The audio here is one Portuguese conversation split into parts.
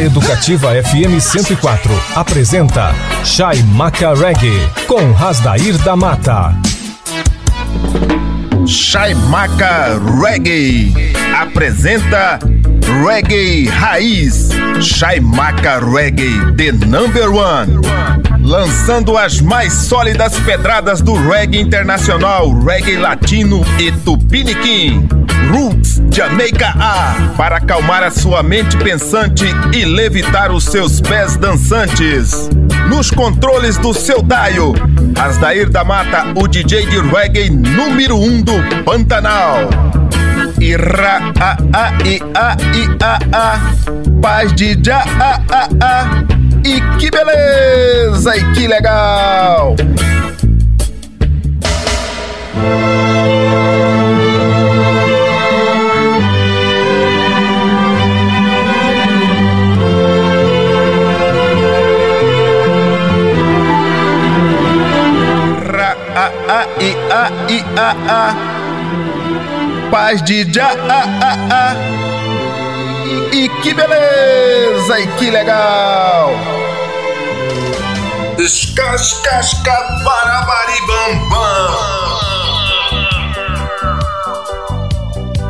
A Educativa FM 104 apresenta Chai Maca Reggae com Rasdair da Mata. Chai Maca Reggae apresenta Reggae Raiz. Chai Maca Reggae, the number one. Lançando as mais sólidas pedradas do reggae internacional, reggae latino e tupiniquim. Roots Jamaica A para acalmar a sua mente pensante e levitar os seus pés dançantes. Nos controles do seu Daio, Asdair da Mata, o DJ de reggae número 1 um do Pantanal. Ira a a i a i a a Paz de já a a a E que beleza e que legal! a i a a Paz de já a a a E que beleza e que legal Descascasca barabaribambam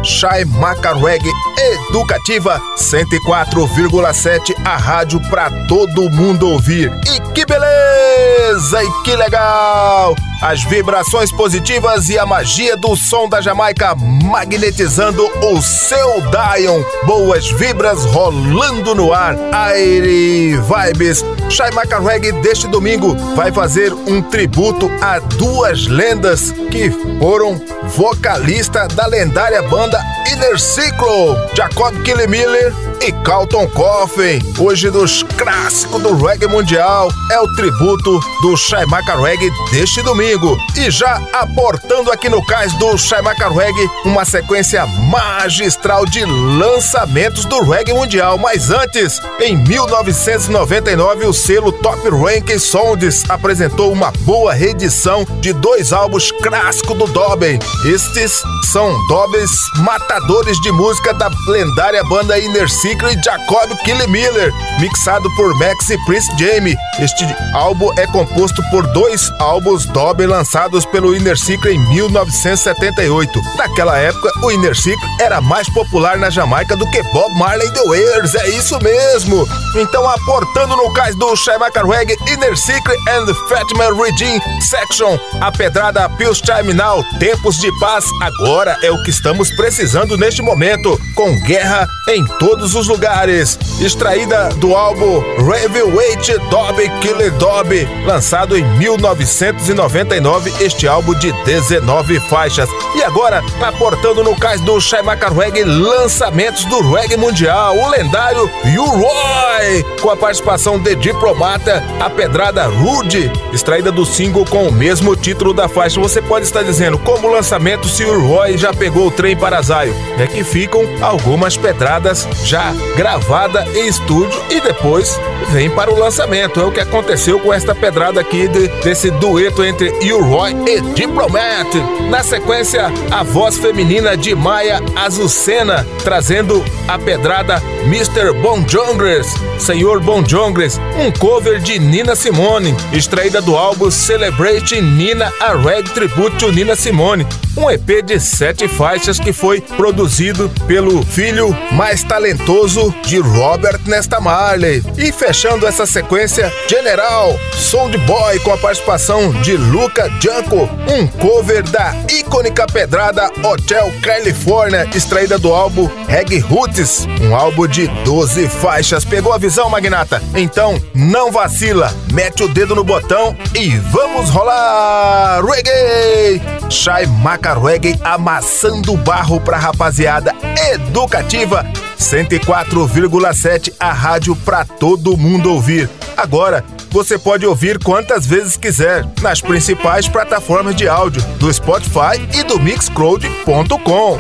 Chai Macarweg Educativa 104,7 a rádio pra todo mundo ouvir. E que beleza e que legal! As vibrações positivas e a magia do som da Jamaica magnetizando o seu Dion. Boas vibras rolando no ar. Aire Vibes. Shai Macarreg deste domingo vai fazer um tributo a duas lendas que foram vocalista da lendária banda Inner Circle, Jacob Killemiller e Carlton Coffin. Hoje dos clássicos do reggae mundial é o tributo do Shaimaka Reggae deste domingo. E já aportando aqui no cais do Shaimaka Reggae uma sequência magistral de lançamentos do reggae mundial. Mas antes, em 1999, o selo Top Rank Sounds apresentou uma boa reedição de dois álbuns clássicos do Dobby. Estes são Dobbys matadores de música da lendária banda Inner Secret Jacob Killemiller, mixado por Max e Prince Jamie. Este álbum é composto por dois álbuns Dobby lançados pelo Inner Secret em 1978. Naquela época, o Inner Secret era mais popular na Jamaica do que Bob Marley The Wailers, é isso mesmo! Então, aportando no cais do Shaimaka Reggae Inner Secret and Fatman Regime Section, a pedrada Pills Time Now, Tempos de Paz, agora é o que estamos precisando neste momento, com guerra em todos os lugares. Extraída do álbum Revelate Dobby Killer Dobby, lançado em 1999, este álbum de 19 faixas. E agora, aportando no cais do Shaimaka Reggae, lançamentos do reggae mundial, o lendário U-Roy, com a participação de Diplomata, a pedrada Rude, extraída do single com o mesmo título da faixa. Você pode estar dizendo, como lançamento, se o Roy já pegou o trem para Zaio? É que ficam algumas pedradas já gravadas em estúdio e depois vem para o lançamento. É o que aconteceu com esta pedrada aqui de, desse dueto entre U-Roy e Diplomat. Na sequência, a voz feminina de Maia Azucena, trazendo a pedrada Mr. Bon Jongres, Senhor Bon Jongres, um cover de Nina Simone, extraída do álbum Celebrate Nina a Red Tribute to Nina Simone, um EP de sete faixas que foi produzido pelo filho mais talentoso de Robert Nesta Marley. E fechando essa sequência, General Sound Boy com a participação de Luca Janko, um cover da icônica pedrada Hotel California, extraída do álbum Reggae Roots, um álbum de 12 faixas. Pegou a visão, Magnata? Então não vacila, mete o dedo no botão e vamos rolar reggae! Shai Maca Reggae amassando barro pra rapaziada educativa 104,7 a rádio pra todo mundo ouvir. Agora você pode ouvir quantas vezes quiser nas principais plataformas de áudio do Spotify e do Mixcloud.com.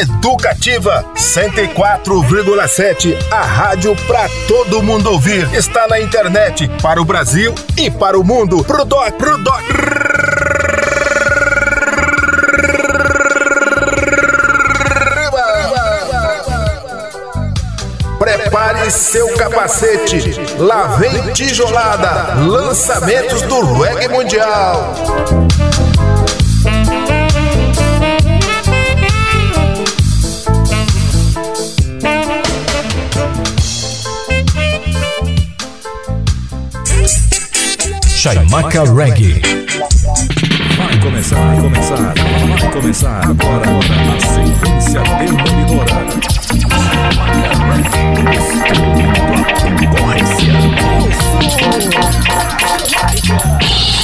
Educativa 104,7 a rádio para todo mundo ouvir. Está na internet para o Brasil e para o mundo. Pro doc, pro doc. Prepare seu capacete. Lá vem tijolada, lançamentos do reggae mundial. Chaimaca Reggae. Vai começar, vai começar, vai começar agora a sequência demolidora. Oh, my God.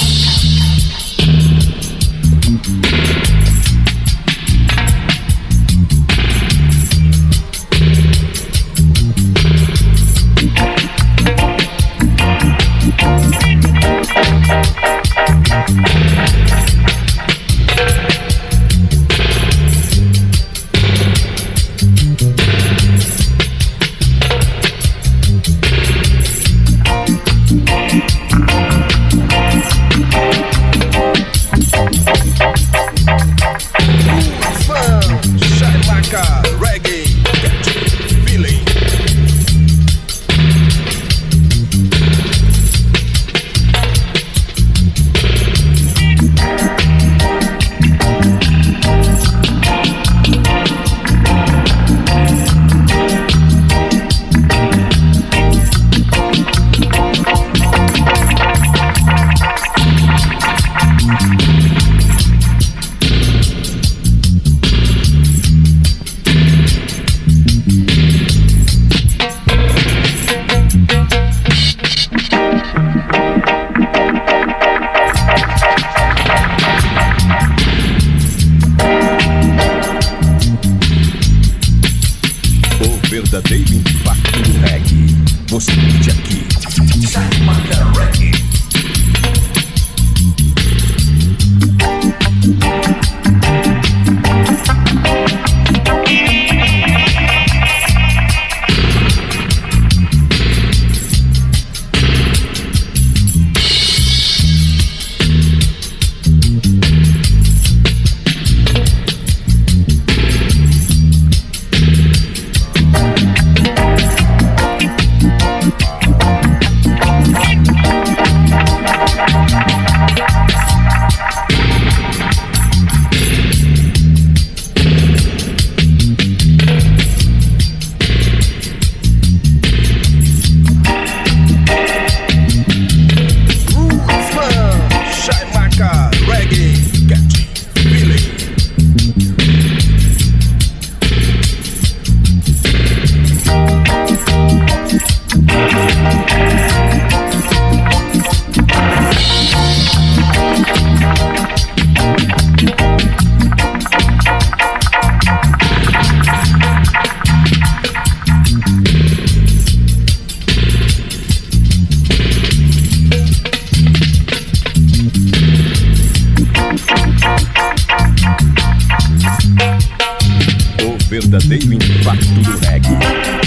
verdadeiro impacto do reggae.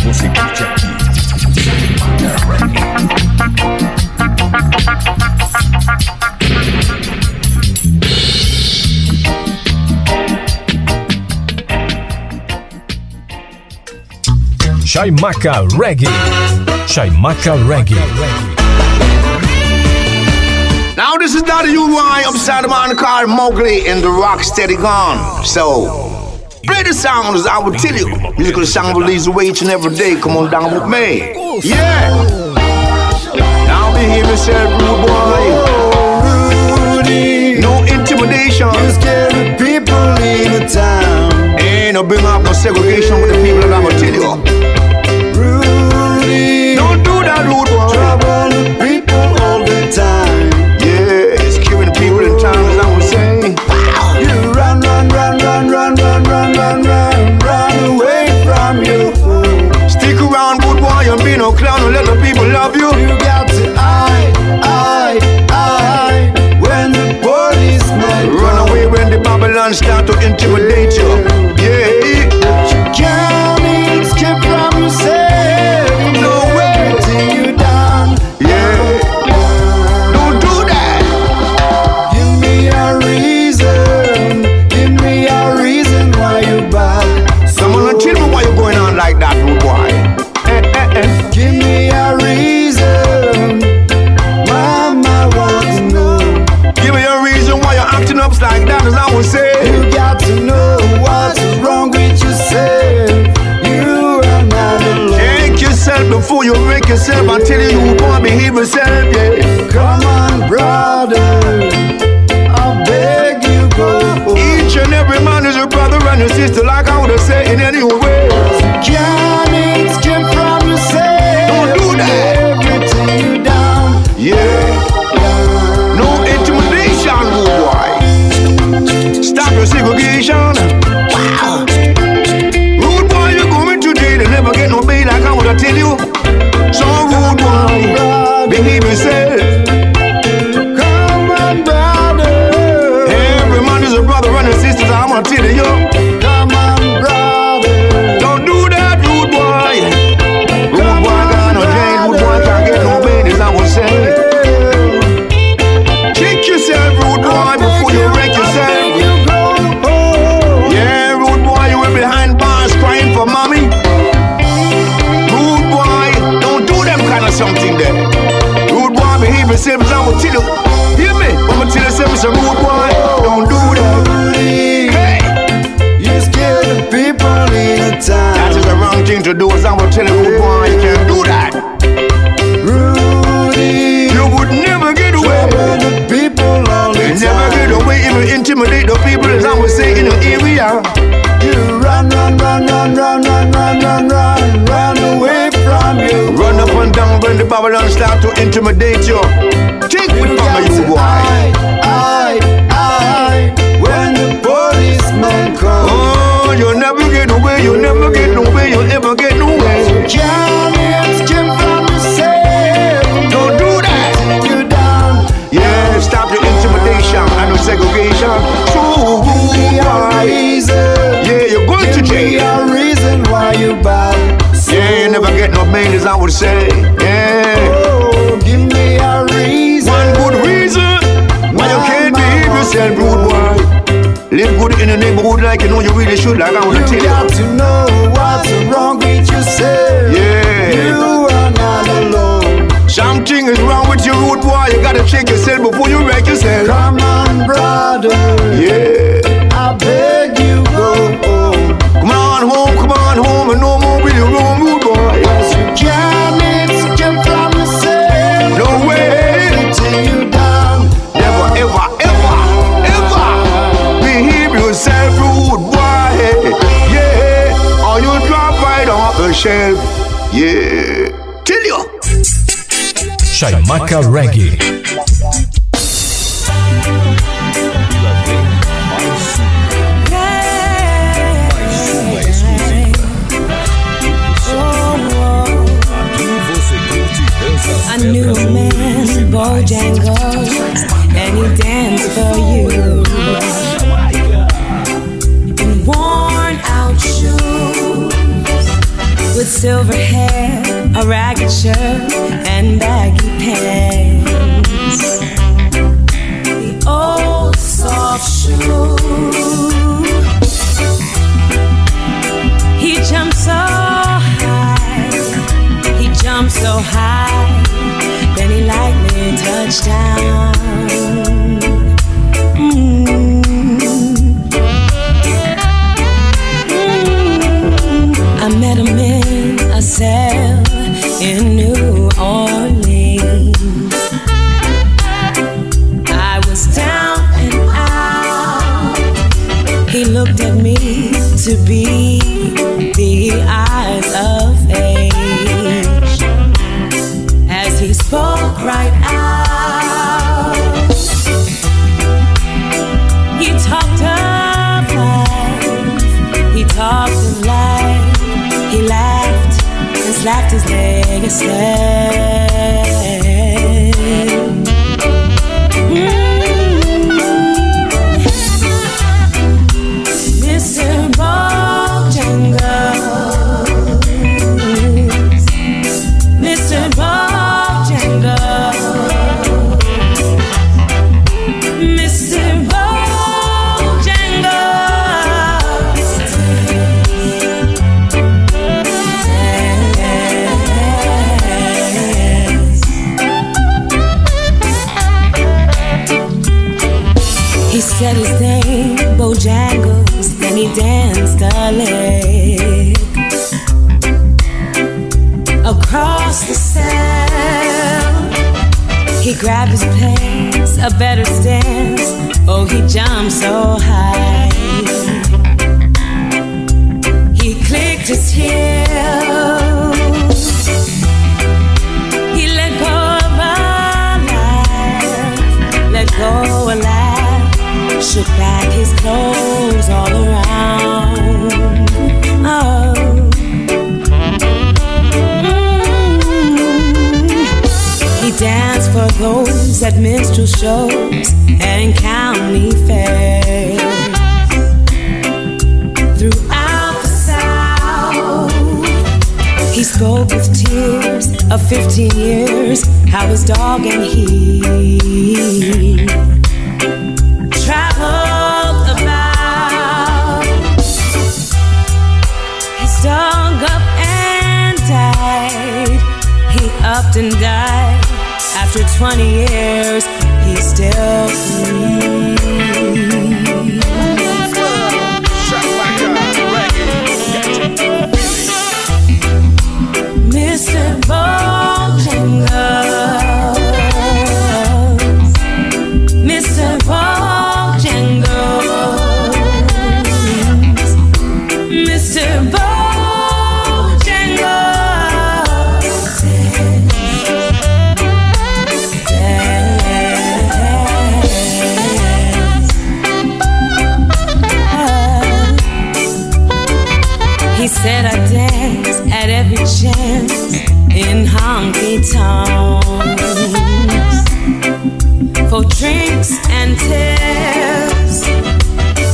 Você curte aqui. Chaimaca Reggae. Chaimaca Reggae. Now this is not a UY upside down car Mowgli in the rock steady gone. So play the sounds, I will tell you. Musical sound will lead the way each and every day. Come on down with me. Yeah. Now be here yourself, rude boy. Rudy. No intimidation. You scare the people in the town. Ain't no bring up no segregation with the people that I'm gonna tell you. into a myself and telling you who me, he myself. introduce and we'll tell you, boy, you can't do that. Rudy, you would never get away. The people all the never get away if you intimidate the people, as I was saying, in the area. You run, run, run, run, run, run, run, run, run, run away from you. Run up and down when the Babylon start to intimidate you. Take it power, you, boy. I, I, I, when the policeman comes. Oh, you never get away, you never get away, you segregation. True, we are reason. Yeah, you're going to jail. We are reason why you bow. Yeah, you never get no pain, as would say. Yeah. Oh, give me a reason. One good reason why, you can't behave yourself rude, boy. Live good in the neighborhood like you know you really should. Like I wanna you tell you. You got to know what's wrong with yourself. Something is wrong with you, root. boy. You gotta check yourself before you wreck yourself. Chaimaca Reggae.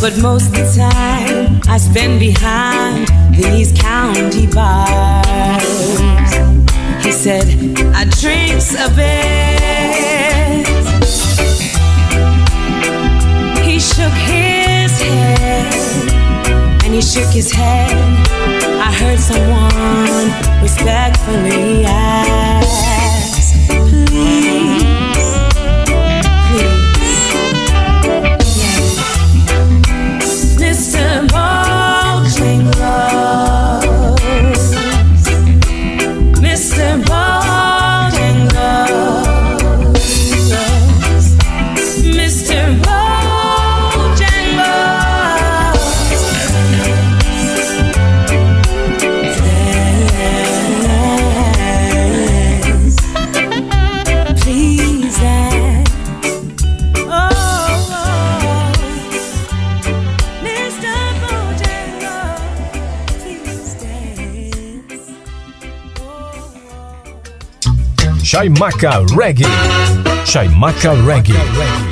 But most of the time I spend behind these county bars. He said, I drinks a bit. He shook his head and he shook his head. I heard someone respectfully ask. Chaimaca Reggae. Chaimaca Reggae.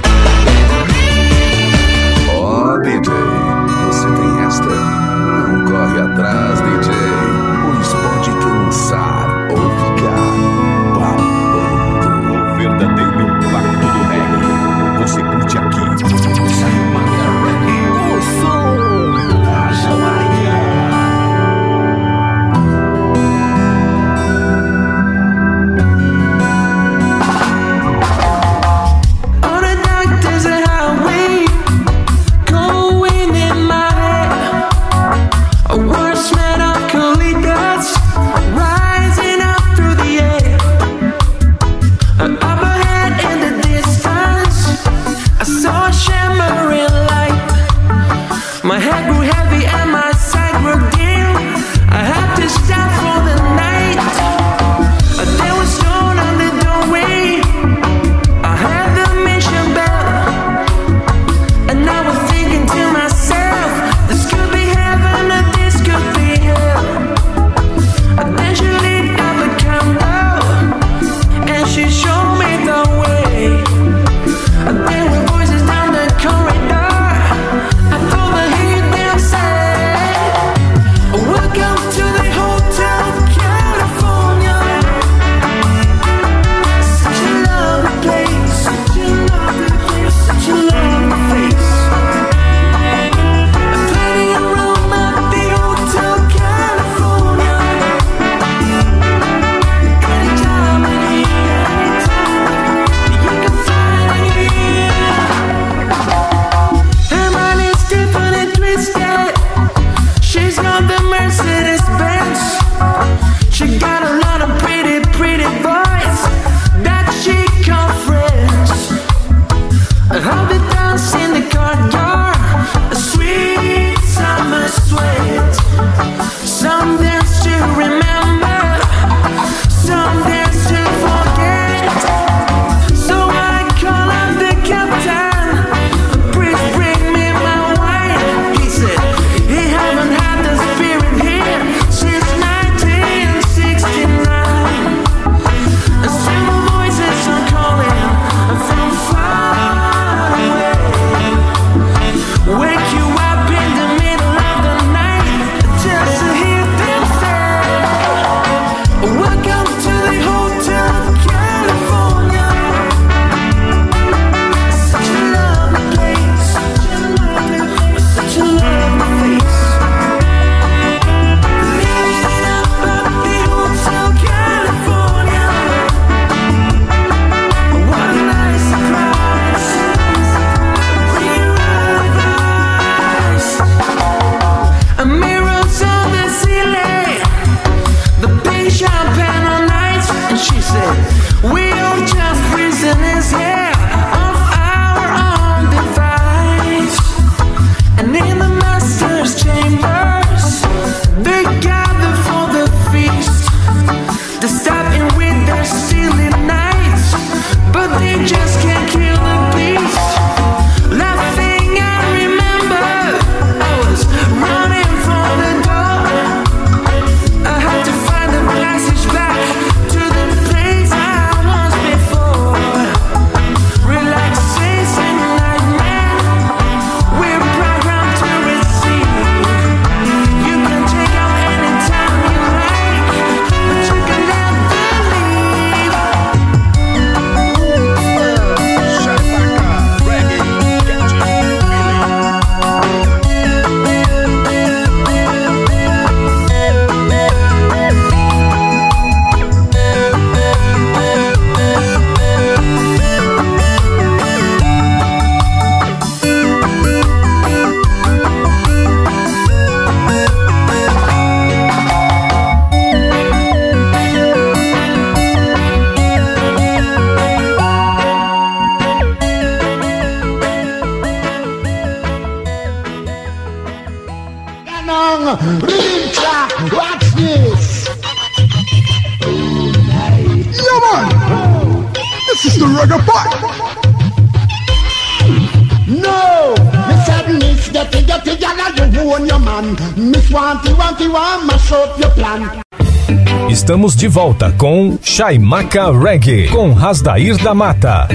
Estamos de volta com Chaimaca Reggae, com Rasdair da Mata.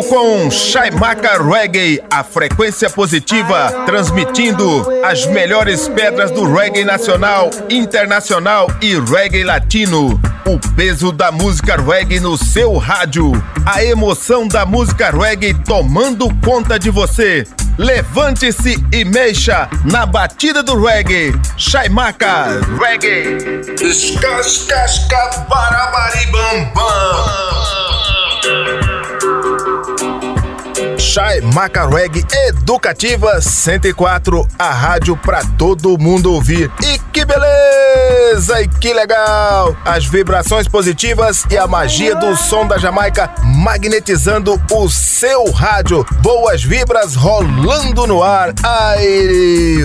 Com Chaimaca Reggae, a frequência positiva, transmitindo as melhores pedras do reggae nacional, internacional e reggae latino. O peso da música reggae no seu rádio. A emoção da música reggae tomando conta de você. Levante-se e mexa na batida do reggae. Chaimaca Reggae. Escascasca barabaribam Chai Macarweg Educativa 104, a rádio pra todo mundo ouvir. E que beleza! E que legal! As vibrações positivas e a magia do som da Jamaica magnetizando o seu rádio. Boas vibras rolando no ar. Ai,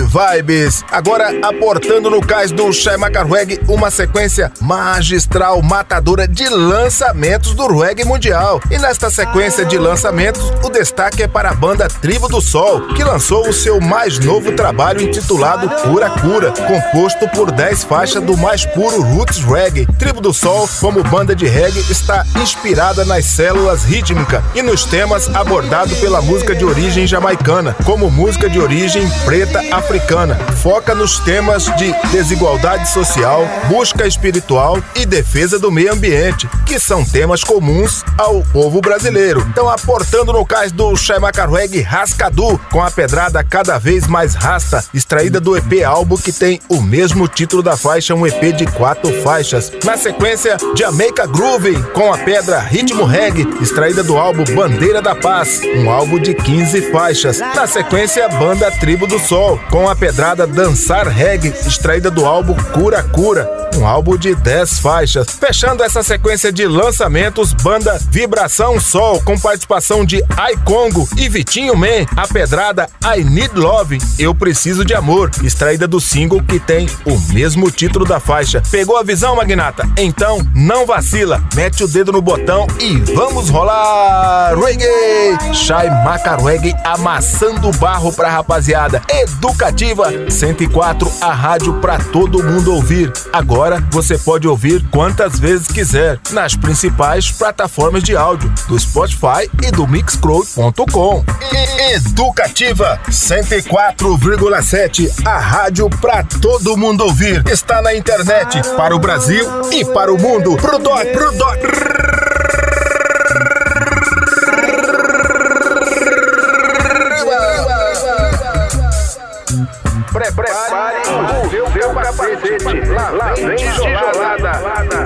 vibes! Agora aportando no cais do Chai Macarweg uma sequência magistral matadora de lançamentos do reggae mundial. E nesta sequência de lançamentos, o destaque é para a banda Tribo do Sol, que lançou o seu mais novo trabalho intitulado Cura Cura, composto por 10 faixas do mais puro roots reggae. Tribo do Sol, como banda de reggae, está inspirada nas células rítmicas e nos temas abordados pela música de origem jamaicana, como música de origem preta africana. Foca nos temas de desigualdade social, busca espiritual e defesa do meio ambiente, que são temas comuns ao povo brasileiro. Então, aportando no cais do Chamacarweg Rascadu, com a pedrada cada vez mais rasta, extraída do EP álbum que tem o mesmo título da faixa, um EP de quatro faixas. Na sequência, Jamaica Groove, com a pedra Ritmo Reggae, extraída do álbum Bandeira da Paz, um álbum de 15 faixas. Na sequência, Banda Tribo do Sol, com a pedrada Dançar Reggae, extraída do álbum Cura Cura, um álbum de 10 faixas. Fechando essa sequência de lançamentos, banda Vibração Sol, com participação de Ai Congo e Vitinho Man, a pedrada I Need Love, Eu Preciso de Amor, extraída do single que tem o mesmo título da faixa. Pegou a visão, Magnata? Então não vacila, mete o dedo no botão e vamos rolar! Reggae! Shai Macarweg amassando barro pra rapaziada. Educativa 104, a rádio pra todo mundo ouvir. Agora você pode ouvir quantas vezes quiser nas principais plataformas de áudio do Spotify e do Mixcloud.com. Educativa 104,7, a rádio pra todo mundo ouvir. Está na internet para o Brasil e para o mundo. Pro doc, pro doc. Prepare o seu, seu capacete. Lá vem tijolada.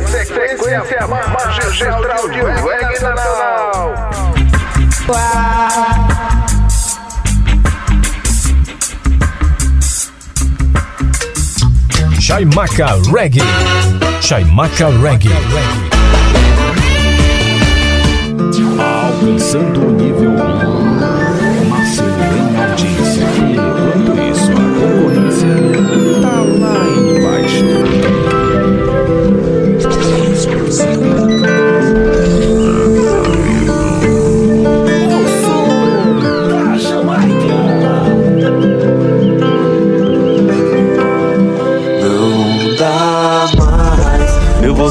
Sequência magistral de reggae nacional. Chaimaca Reggae. Chaimaca Reggae. Alcançando o nível 1.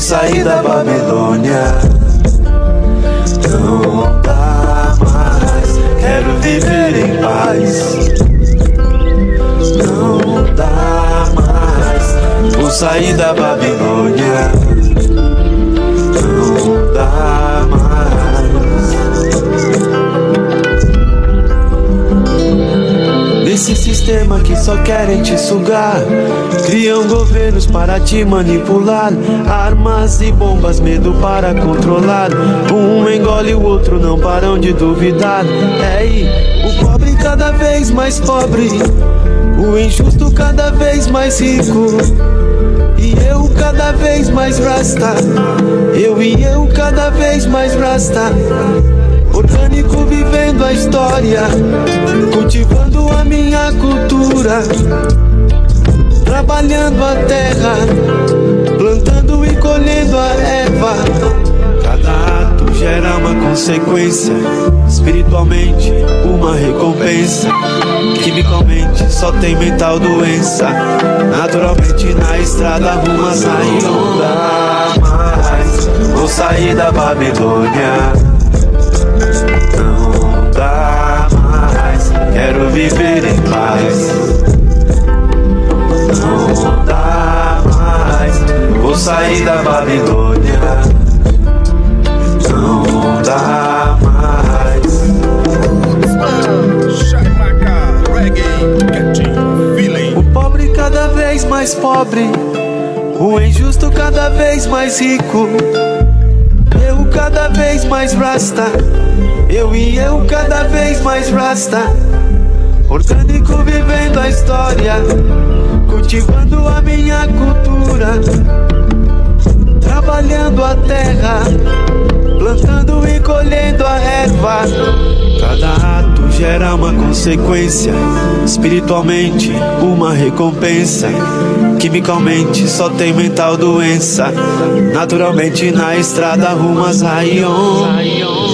sair da Babilônia. Não dá mais, quero viver em paz. Não dá mais, vou sair da Babilônia. Não dá mais, quero querem te sugar. Criam governos para te manipular. Armas e bombas, medo para controlar. Um engole o outro, não param de duvidar. É aí, o pobre cada vez mais pobre. O injusto cada vez mais rico. E eu cada vez mais rasta. Eu e eu cada vez mais rasta. Orgânico vivendo a história, cultivando a minha cultura, trabalhando a terra, plantando e colhendo a erva. Cada ato gera uma consequência, espiritualmente uma recompensa. Quimicalmente só tem mental doença. Naturalmente na estrada rumo a sair. Vou sair da Babilônia. Quero viver em paz. Não dá mais, vou sair da Babilônia. Não dá mais. O pobre cada vez mais pobre, o injusto cada vez mais rico. Eu cada vez mais rasta, eu e eu cada vez mais rasta. Orgânico vivendo a história, cultivando a minha cultura, trabalhando a terra, plantando e colhendo a erva. Cada ato gera uma consequência, espiritualmente uma recompensa. Quimicalmente só tem mental doença. Naturalmente na estrada rumo a Zion.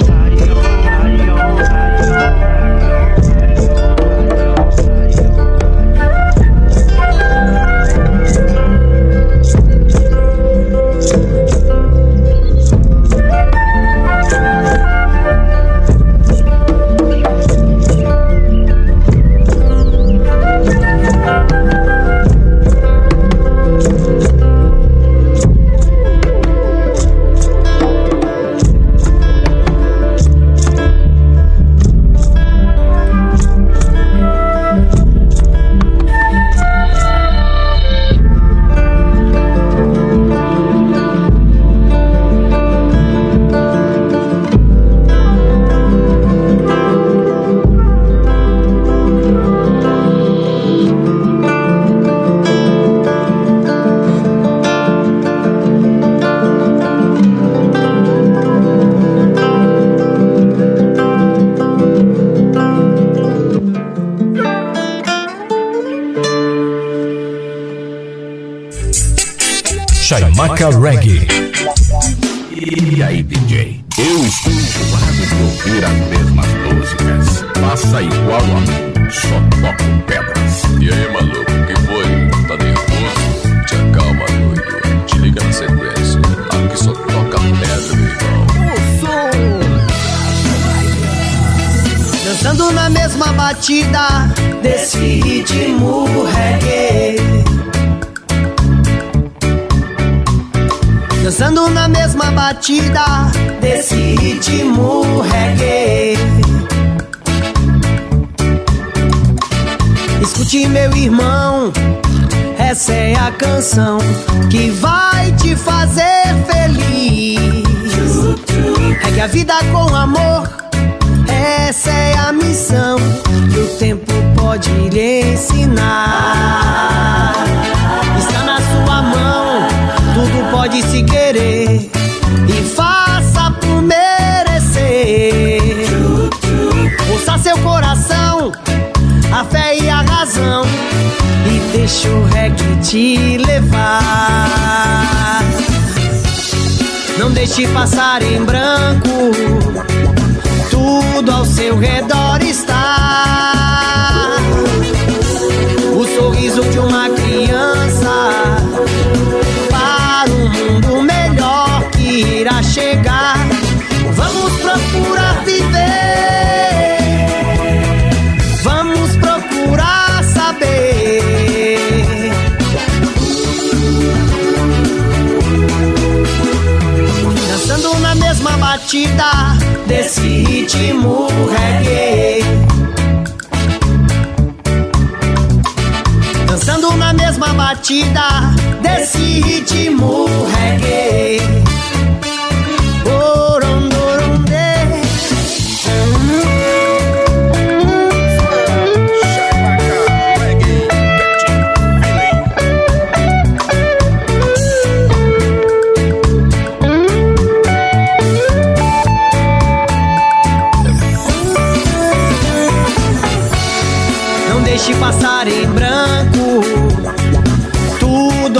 Passar em branco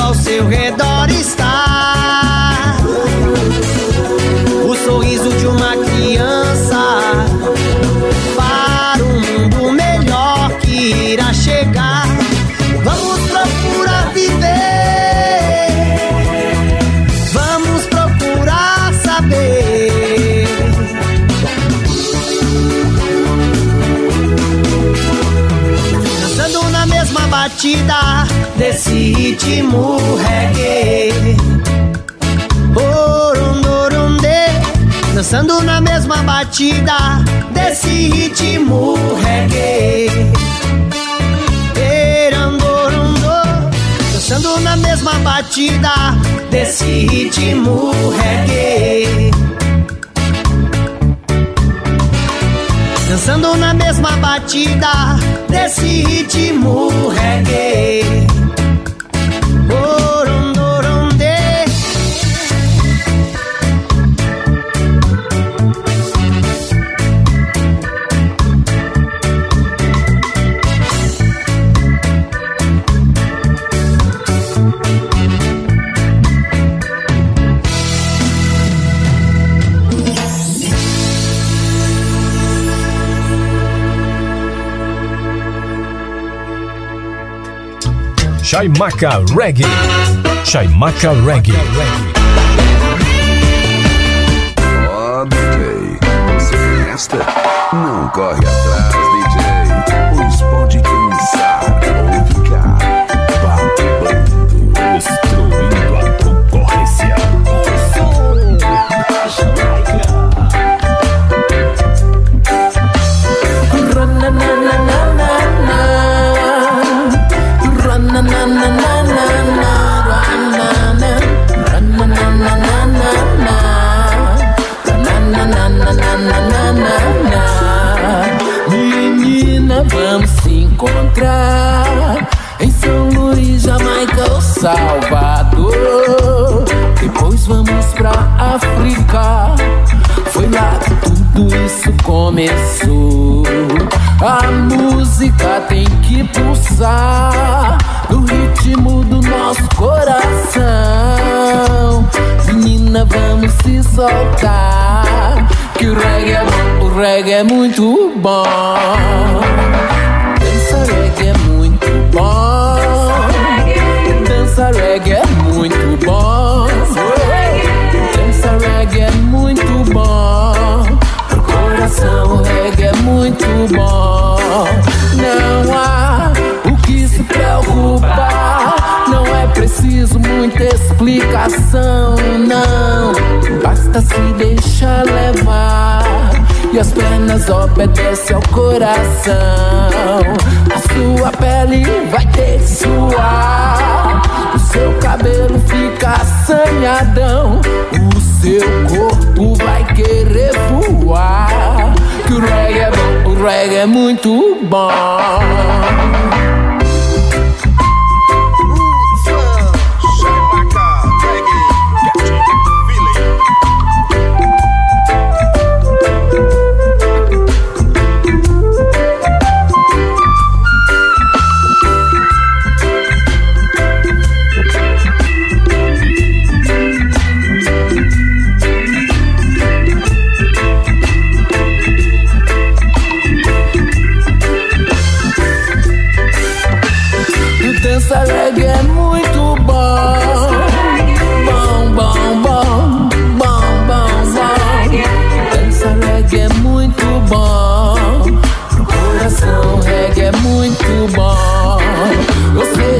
ao seu redor está. Ritmo reggae. Orondorondê, dançando na mesma batida desse ritmo reggae. Erandorondô, dançando na mesma batida desse ritmo reggae. Dançando na mesma batida desse ritmo reggae. Orondorondê. Chaimaca Reggae. Chaimaca Reggae. Ó, DJ, você tem esta? Não corre atrás, começou. A música tem que pulsar no ritmo do nosso coração. Menina, vamos se soltar. Que o reggae é bom, o reggae é muito bom. Dança reggae é muito bom. Dança reggae coração o reggae é muito bom. Não há o que se preocupar. Não é preciso muita explicação, não. Basta se deixar levar. E as pernas obedecem ao coração. A sua pele vai ter que suar. O seu cabelo fica assanhadão. O seu corpo vai querer voar. Que o reggae é bom, o reggae é muito bom.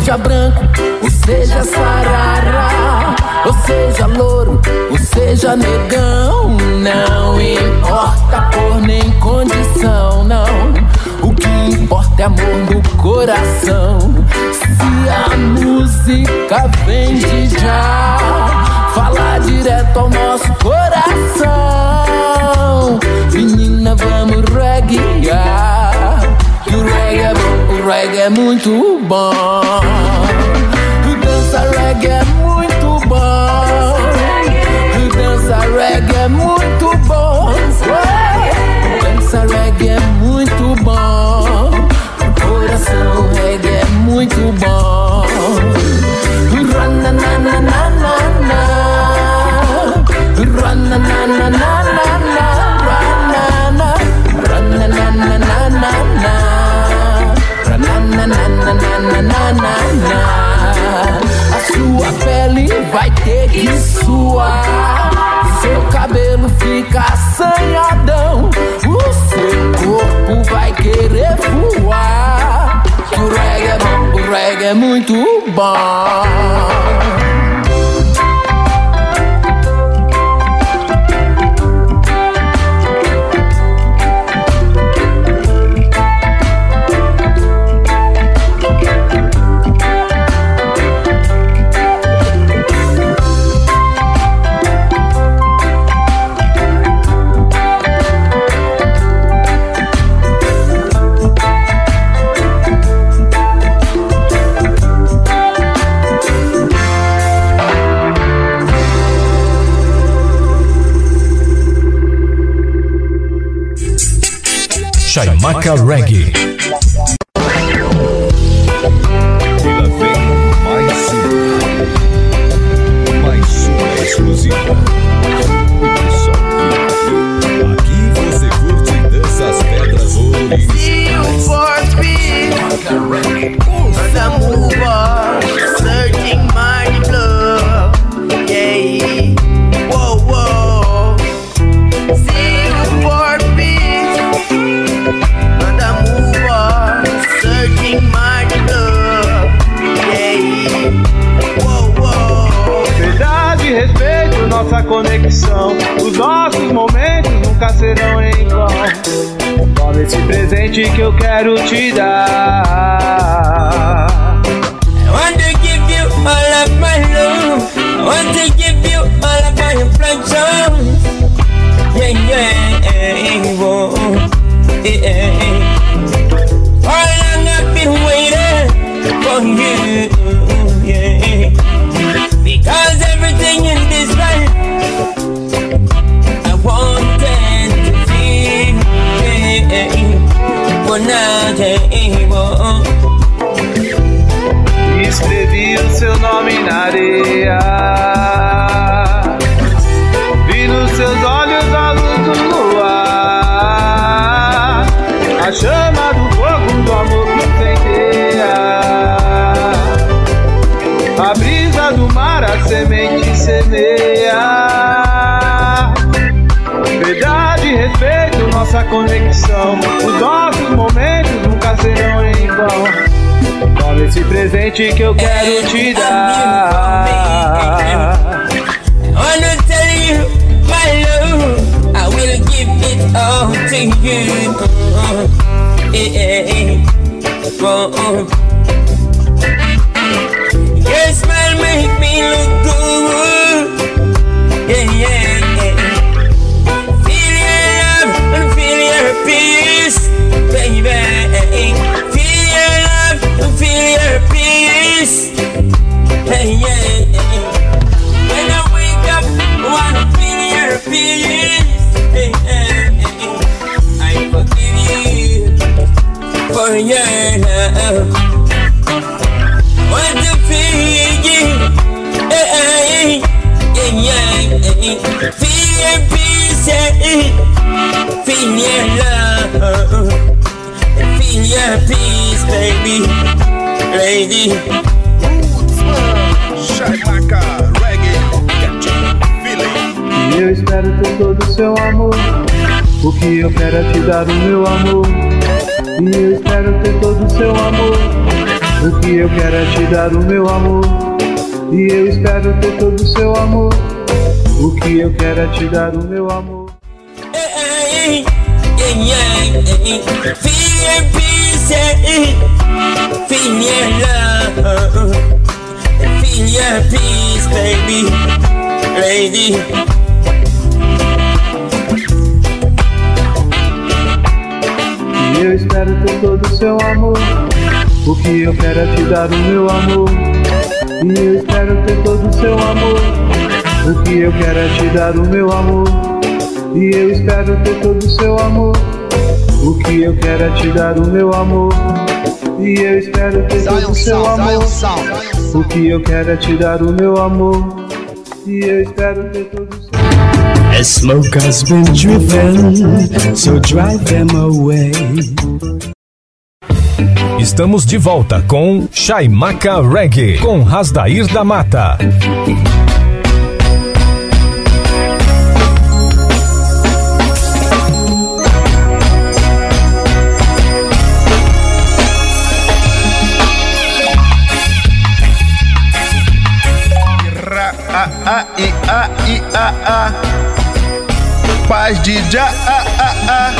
Seja branco, ou seja sarará. Ou seja louro, ou seja negão. Não importa cor nem condição, não. O que importa é amor no coração. Se a música vem de já, fala direto ao nosso coração. Menina, vamos reguear. Que o reggae é bom, o reggae é muito bom. Dança reggae é muito bom. Dança reggae é muito bom. Dança reggae é muito bom. O coração reggae é muito bom. Vai ter que suar. Seu cabelo fica assanhadão. O seu corpo vai querer voar. O reggae é bom, o reggae é muito bom. Chaimaca Reggae. E lá vem mais uma. Mais uma exclusiva. Aqui você curte e dança as pedras ouro. Feel for speed. The mover, searching conexão. Os nossos momentos nunca serão em vão. Toma esse presente que eu quero te dar. I want to give you all of my love. I want to give you all of my affection. Yeah, yeah, whoa, yeah. Areia. Vi nos seus olhos a luz do luar. A chama do fogo do amor que incendeia. A brisa do mar, a semente semeia. Verdade e respeito, nossa conexão. Os nossos momentos nunca serão em vão. Esse presente que eu quero te dar. Wanna tell you, my love, I will give it all to you. Yeah. Oh. Your yeah, yeah, yeah. Feel your peace, yeah. Feel your love. Your peace, baby. Lady. Eu espero ter todo o seu amor. O que eu quero é te dar o meu amor. E eu espero ter todo o seu amor. O que eu quero é te dar o meu amor. E eu espero ter todo o seu amor. O que eu quero é te dar o meu amor. Yeah, yeah. Feel your peace, feel your love, feel your peace, baby, lady. Eu espero ter todo o seu amor. O que eu quero é te dar o meu amor. E eu espero ter todo o seu amor. O que eu quero é te dar o meu amor. E eu espero ter todo o seu amor. O que eu quero é te dar o meu amor. E eu espero ter todo o seu amor. O que eu quero é te dar o meu amor. E eu espero ter todo As smoke has been driven, so drive them away. Estamos de volta com Chaimaca Reggae, com Rasdair da Mata. Paz de já, a, a, a.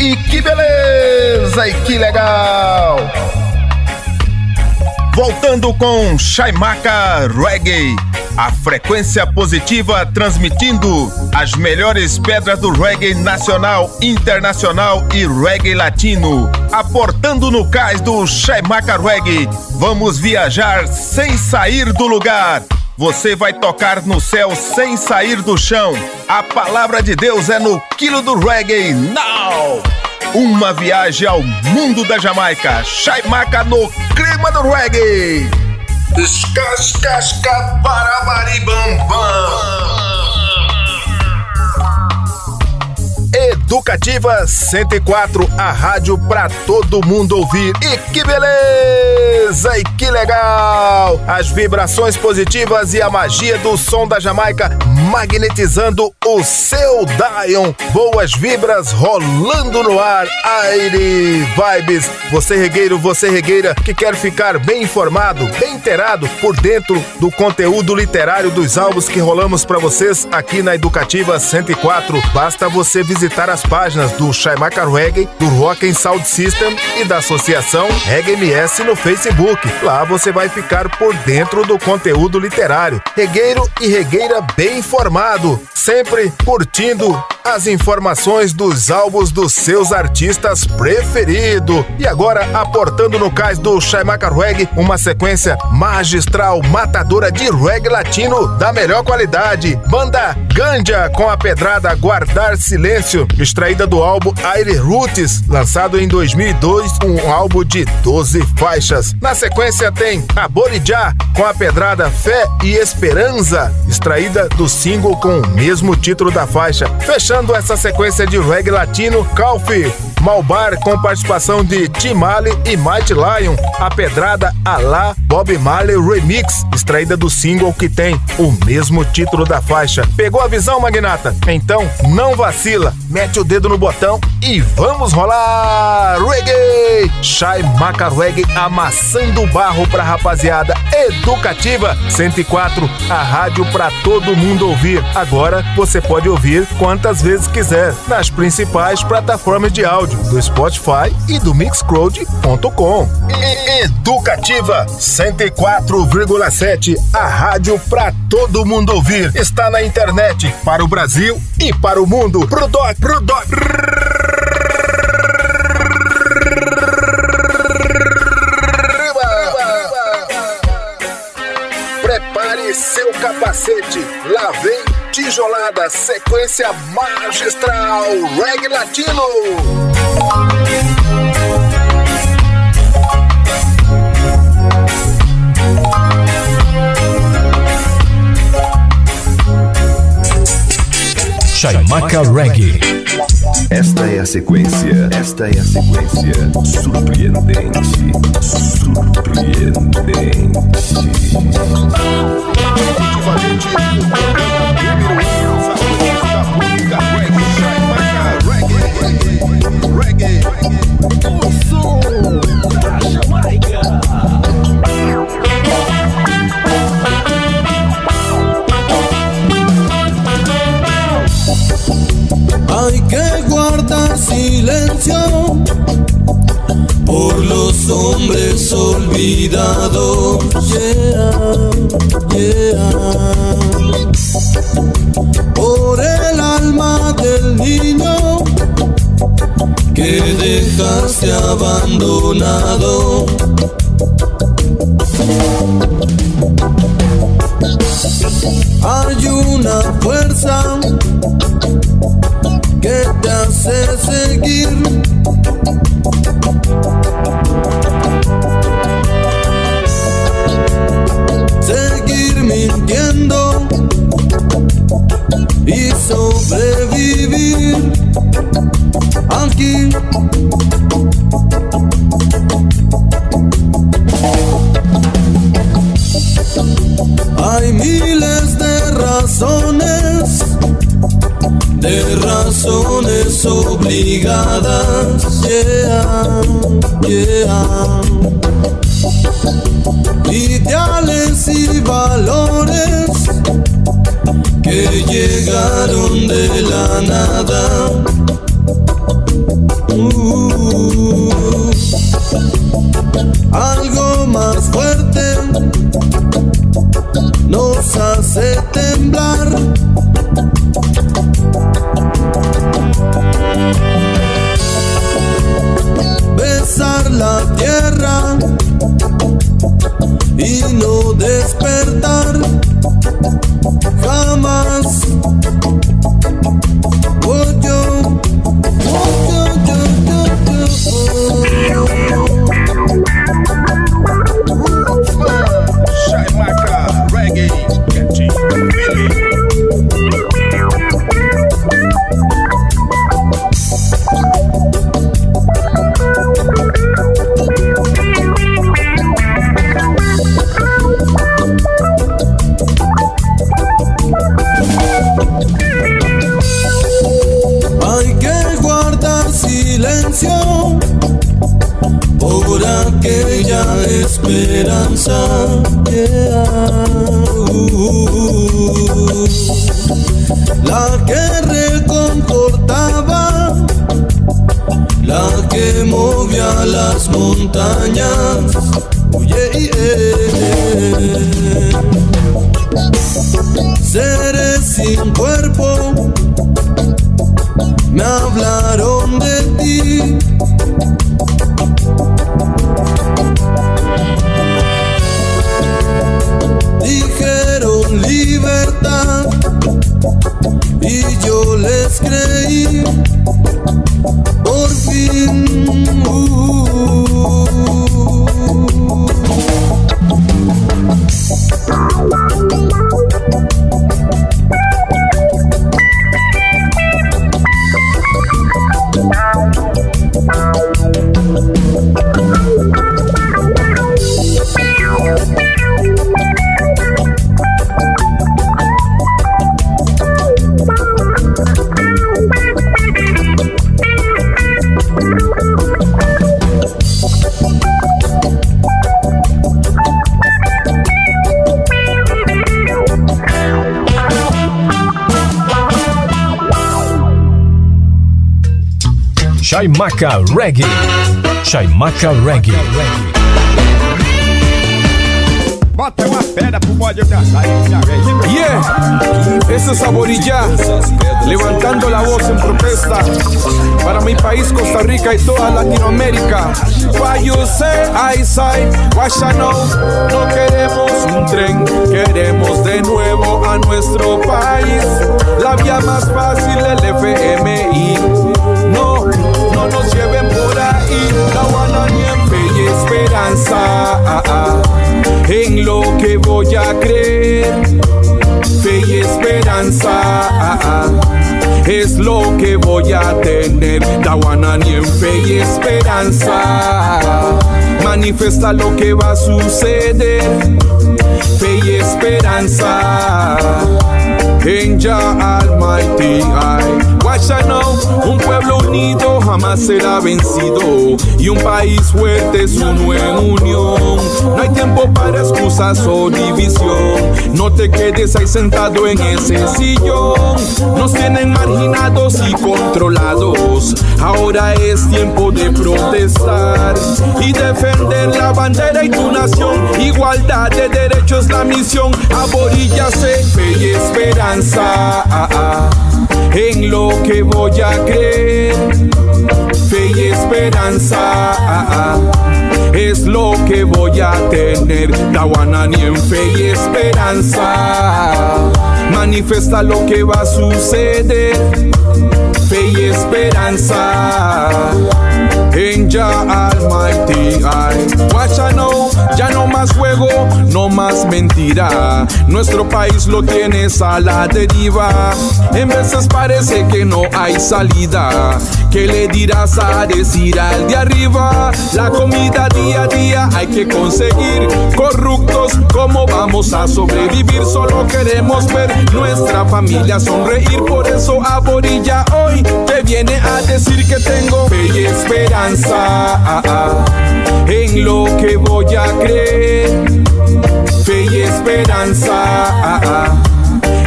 E que beleza, e que legal! Voltando com Chaimaca Reggae, a frequência positiva transmitindo as melhores pedras do reggae nacional, internacional e reggae latino. Aportando no cais do Chaimaca Reggae, vamos viajar sem sair do lugar. Você vai tocar no céu sem sair do chão. A palavra de Deus é no quilo do reggae now. Uma viagem ao mundo da Jamaica. Chaimaca no clima do reggae. Descascasca barabaribambam. Educativa 104, a rádio pra todo mundo ouvir. E que beleza! E que legal! As vibrações positivas e a magia do som da Jamaica magnetizando o seu Dion. Boas vibras rolando no ar. Aire Vibes. Você regueiro, você regueira que quer ficar bem informado, bem inteirado por dentro do conteúdo literário dos álbuns que rolamos para vocês aqui na Educativa 104. Basta você visitar as páginas do Chaimaca Reggae, do Rock and Sound System e da Associação Reggae MS no Facebook. Lá você vai ficar por dentro do conteúdo literário. Regueiro e regueira bem informado, sempre curtindo as informações dos álbuns dos seus artistas preferidos. E agora, aportando no cais do Chaimaca Reggae, uma sequência magistral, matadora de reggae latino da melhor qualidade. Banda Ganja com a pedrada Guardar Silêncio, extraída do álbum Aire Roots, lançado em 2002, um álbum de 12 faixas. Na sequência tem Aborijá com a pedrada Fé e Esperança, extraída do single com o mesmo título da faixa. Fechando essa sequência de reggae latino, Calfi Malbar com participação de Timale e Might Lion, a pedrada Alá Bob Marley Remix, extraída do single que tem o mesmo título da faixa. Pegou a visão, magnata? Então não vacila, mete o dedo no botão e vamos rolar! Reggae! Shai Maca amassando barro pra rapaziada educativa 104, a rádio pra todo mundo ouvir. Agora você pode ouvir quantas vezes quiser nas principais plataformas de áudio do Spotify e do Mixcloud.com. Educativa 104,7, a rádio pra todo mundo ouvir. Está na internet para o Brasil e para o mundo. Pro doc, pro doc. Prepare seu capacete, lá vem tijolada, sequência magistral, reggae latino. Chaimaca Reggae. Esta é a sequência. Esta é a sequência. Surpreendente. Hay que guardar silencio por los hombres olvidados. Por el alma del niño que dejaste abandonado. Hay una fuerza que te hace seguir. Seguir mintiendo y sobrevivir aquí. Hay miles de razones, de razones obligadas, yeah, yeah. Ideales y valores que llegaron de la nada. Uh, algo más fuerte nos hace temblar. Y no despertar jamás. La que reconfortaba, la que movía las montañas. Oh, yeah, yeah. Seres sin cuerpo me hablaron de ti. Dijeron libertad y yo les creí. Por fin. uh. Chaimaca Reggae. Chaimaca Reggae. Yeah, eso es Saborilla, levantando la voz en protesta para mi país Costa Rica y toda Latinoamérica. Why you say I say, why I know? No queremos un tren, queremos de nuevo a nuestro país. La vía más fácil, el FMI. No, no nos lleven por ahí, la guana ni en fe y esperanza. En lo que voy a creer fe y esperanza ah, ah, es lo que voy a tener. Dawana ni en fe y esperanza manifesta lo que va a suceder. Fe y esperanza en Jah Almighty. I un pueblo unido jamás será vencido y un país fuerte es uno en unión. No hay tiempo para excusas o división. No te quedes ahí sentado en ese sillón. Nos tienen marginados y controlados. Ahora es tiempo de protestar y defender la bandera y tu nación. Igualdad de derechos la misión. Aboríllase fe y esperanza. Ah, ah, en lo que voy a creer. Fe y esperanza. Ah, ah, es lo que voy a tener. Tawanani en fe y esperanza. Manifiesta lo que va a suceder. Fe y esperanza. En Jah Almighty. Guacha no, ya no más juego, no más mentira. Nuestro país lo tienes a la deriva. En veces parece que no hay salida. ¿Qué le dirás a decir al de arriba? La comida día a día hay que conseguir. Corruptos, ¿cómo vamos a sobrevivir? Solo queremos ver nuestra familia sonreír. Por eso Aborilla hoy te viene a decir que tengo fe y esperanza ah, ah, en lo que voy a creer. Fe y esperanza.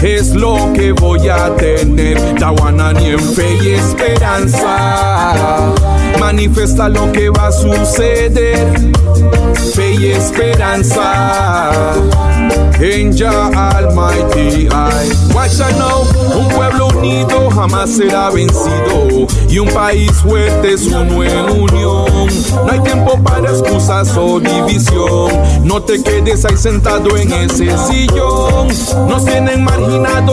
Es lo que voy a tener. Tawanani en fe y esperanza. Manifiesta lo que va a suceder. Fe y esperanza. En Jah Almighty I. Watch I know, un pueblo unido jamás será vencido. Y un país fuerte es uno en unión. No hay tiempo para excusas o división. No te quedes ahí sentado en ese sillón. Nos tienen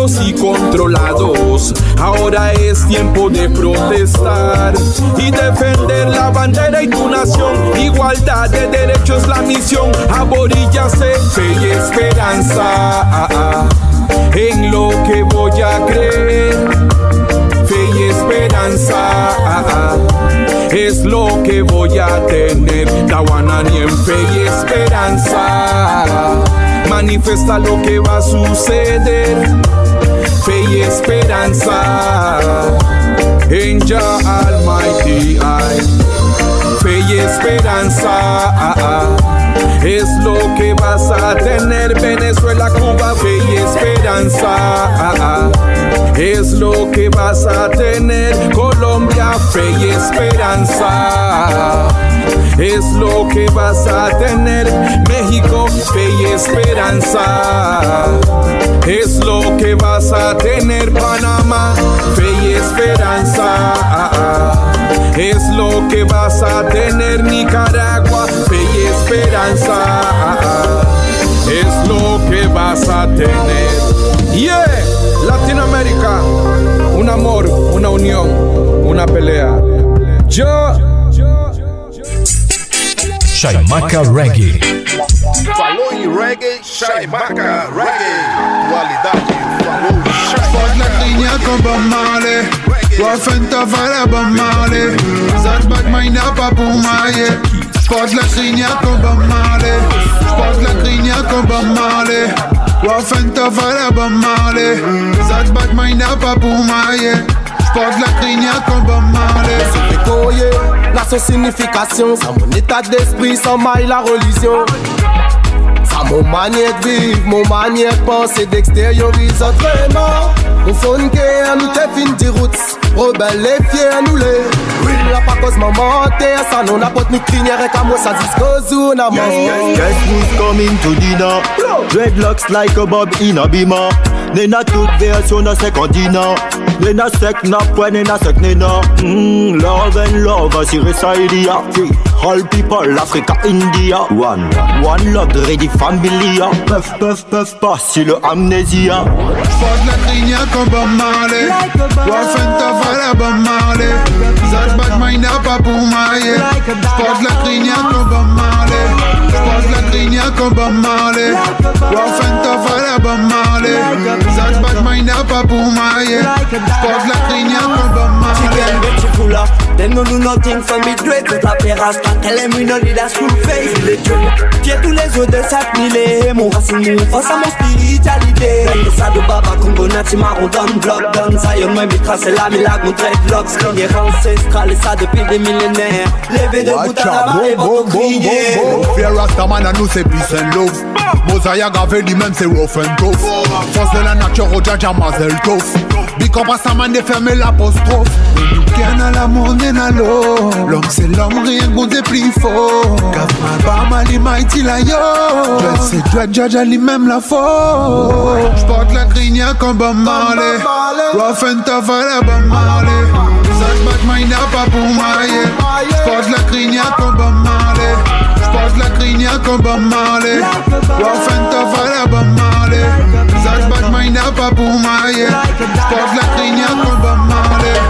y controlados. Ahora es tiempo de protestar y defender la bandera y tu nación. Igualdad de derechos la misión. Aboríllase fe y esperanza. ah, ah, en lo que voy a creer. Fe y esperanza. ah, es lo que voy a tener. Tawanani en fe y esperanza. Manifiesta lo que va a suceder. Fe y esperanza. En Jah Almighty. Fe y esperanza. Ah, ah. Es lo que vas a tener. Venezuela, Cuba, fe y esperanza. es lo que vas a tener. Colombia, fe y esperanza. Es lo que vas a tener. México, fe y esperanza. Es lo que vas a tener. Panamá, fe y esperanza. Es lo que vas a tener. Nicaragua, fe y esperanza. es lo que vas a tener. Yeah, Latinoamérica, un amor, una unión, una pelea. Yo. Chaimaca Reggae. Falou em reggae, Chaimaca Reggae. Qualidade, falou Sport la linea Waar vent afara bamale. Zat bak mijn apa pumaye Sport la grignat op bamale. Sport la grignat op bamale. Waar vent afara bamale. Zat bak mijn apa pumaye Sport la grignat op bamale. La son signification, sans mon état d'esprit, sans maille la religion. Mou manye d'viv, mou manye d'pense D'exteriorize treman Mou fonke an nou te fin di roots Rebel e fye an nou le Wil la pa koz maman te Sa nou na pot nou klinye rek a mou sa disko zou na mou Yes, yes, yes, who's coming to dinner? Dreadlocks like a bob in a bima Nena tout versyon a sekondina Nena sek na pwen, nena sek nena. Mmm, love and love, asire sa ili a fi All people, Africa, India. One, one love, ready familia Puff, puff, puff, pas si le amnésia. Fuck la grignac en Bob Marley. Waffen tough à la Bob Marley. Pas pour mailler Fuck la grignac en Bob Marley. Fuck la grignac en Bob Marley. Waffen tough à la Bob Marley. Zad bad pas pour mailler Fuck la grignac en Bob Marley. Then no do nothing for me do it Toute la paix rasta Tell him we no need a school face. Il est Dieu Qui tous les autres de s'accumuler Mon racine. Mon force à mon spiritualité. Et ça de Baba Congo Nati Marron Don Block Don Zion. Moi mi trace la mi lag mon dreadlocks. Crinière ancestrale Et ça depuis des millénaires. Levé de bout à la marée Votre crier Fear Rasta man and nous c'est peace and love. Mosiah gavé lui-même c'est rough and tough Force de la nature au Jaja Mazel Tov Big up à sa man de fermer l'apostrophe. Weekend à la monde et à l'eau. L'homme c'est l'homme, rien que bon plus fort. Cave ma barma, les mighty la yo. Dread c'est dread, judge à lui-même la faute. J'porte la grignac en bon malé. Rough and tough à la bon malé. Sage back a pas pour mailler. J'porte la grignac en bon malé. J'porte la grignac en bon malé. Rough and tough à malé. Zach Batman n'a pas pour mailler J'porte la crinière comme Bob Marley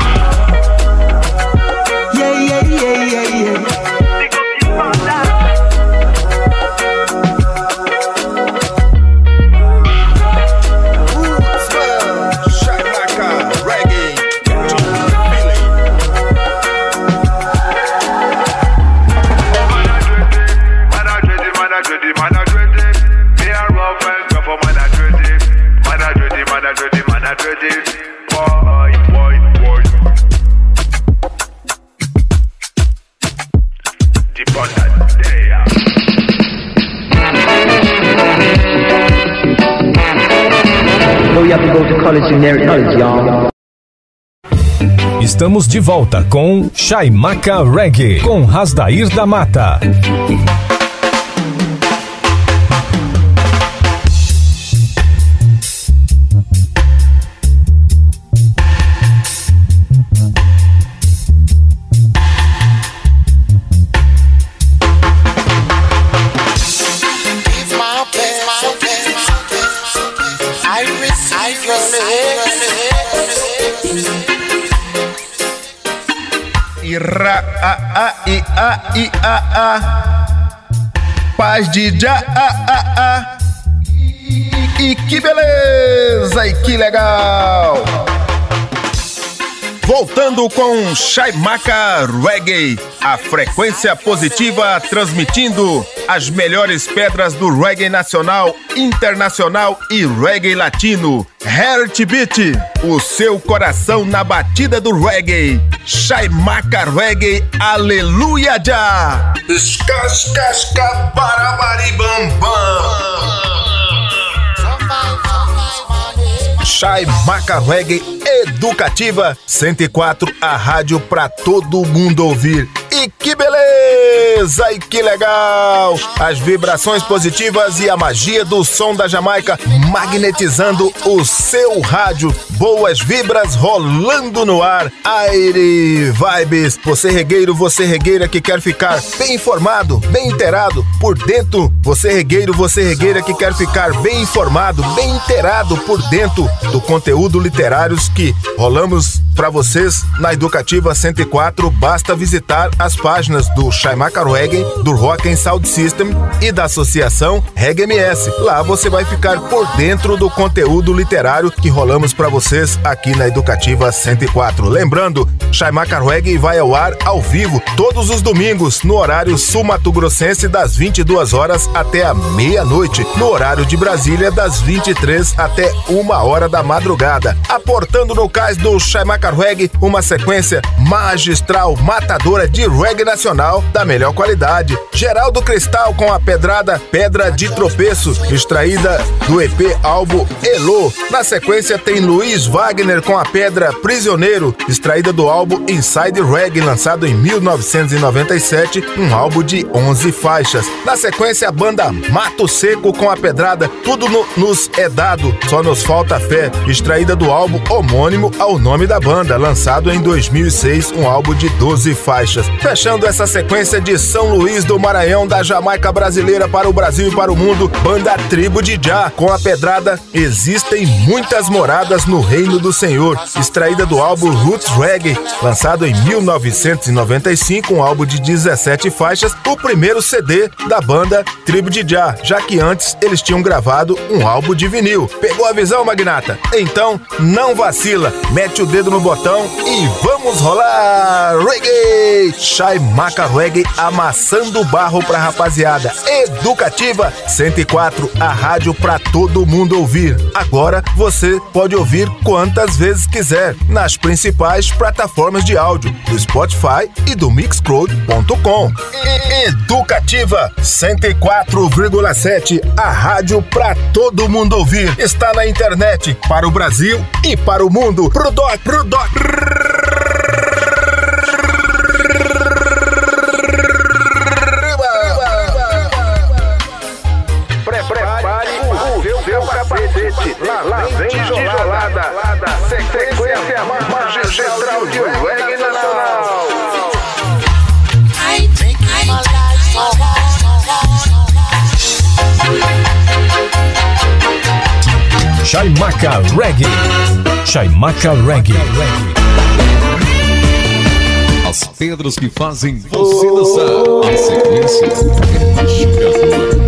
Estamos de volta com Chaimaca Reggae, com Rasdair da Mata. A, i, a, a. Paz de já, a, a, a. E, e que beleza, e que legal. Voltando com Chaimaca Reggae, a frequência positiva transmitindo as melhores pedras do reggae nacional, internacional e reggae latino. Heartbeat, o seu coração na batida do reggae. Chaimaca Reggae, aleluia já! Escascasca barabaribambam. Chai Maca Reggae Educativa 104, a rádio pra todo mundo ouvir. E que beleza! E que legal! As vibrações positivas e a magia do som da Jamaica magnetizando o seu rádio. Boas vibras rolando no ar. Aire Vibes. Você regueiro, você regueira que quer ficar bem informado, bem inteirado por dentro. Você regueiro, você regueira que quer ficar bem informado, bem inteirado por dentro do conteúdo literários que rolamos para vocês na Educativa 104. Basta visitar as páginas do Chaimaca Reggae, do Rock and Sound System e da Associação Reggae MS. Lá você vai ficar por dentro do conteúdo literário que rolamos para vocês aqui na Educativa 104. Lembrando, Chaimaca Reggae vai ao ar ao vivo todos os domingos no horário sul-mato-grossense das 22 horas até a meia-noite, no horário de Brasília das 23 até uma hora da madrugada. Aportando no cais do Chaimaca Reggae uma sequência magistral, matadora de reggae nacional da melhor qualidade. Geraldo Cristal com a pedrada Pedra de Tropeço, extraída do EP álbum Elo. Na sequência tem Luiz Wagner com a pedra Prisioneiro, extraída do álbum Inside Reggae, lançado em 1997, um álbum de 11 faixas. Na sequência, a banda Mato Seco com a pedrada Tudo no- nos é dado, só nos falta fé, extraída do álbum homônimo ao nome da banda, lançado em 2006, um álbum de 12 faixas. Fechando essa sequência de São Luís do Maranhão, da Jamaica brasileira para o Brasil e para o mundo, banda Tribo de Já, com a pedrada Existem Muitas Moradas no Reino do Senhor, extraída do álbum Roots Reggae, lançado em 1995, um álbum de 17 faixas, o primeiro CD da banda Tribo de Já, já que antes eles tinham gravado um álbum de vinil. Pegou a visão, Magnata? Então, não vacila, mete o dedo no botão e vamos rolar reggae! DJ Shai Maca amassando barro pra rapaziada. Educativa 104, a rádio pra todo mundo ouvir. Agora você pode ouvir quantas vezes quiser nas principais plataformas de áudio do Spotify e do Mixcloud.com. Educativa 104,7, a rádio pra todo mundo ouvir. Está na internet para o Brasil e para o mundo. Pro doc, pro doc. Chaimaca Reggae. Chaimaca Reggae. As pedras que fazem você dançar. A sequência é machucadora.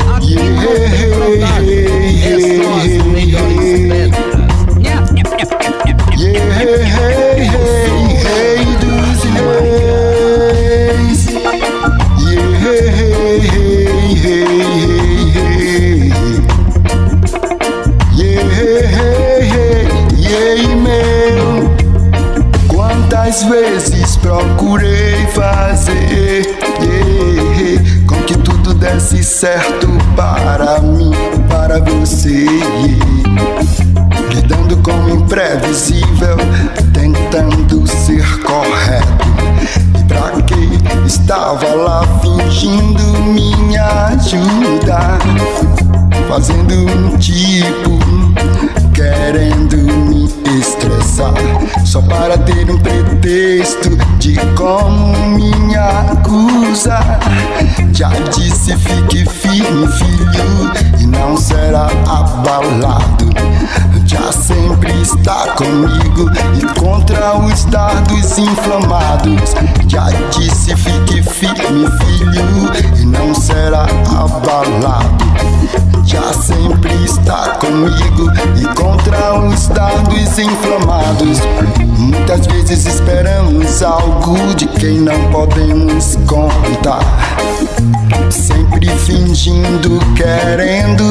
Quantas desse certo para mim, para você. Lidando com o imprevisível, tentando ser correto. E pra que estava lá fingindo minha ajuda? Fazendo um tipo, querendo me estressar. Só para ter um pretexto de como me acusa. Já disse, fique firme, filho, e não será abalado. Já sempre está comigo e contra os dardos inflamados. Já disse, fique firme, filho, e não será abalado. Já sempre está comigo e contra os dardos inflamados. Muitas vezes esperamos algo de quem não podemos contar. Sempre fingindo, querendo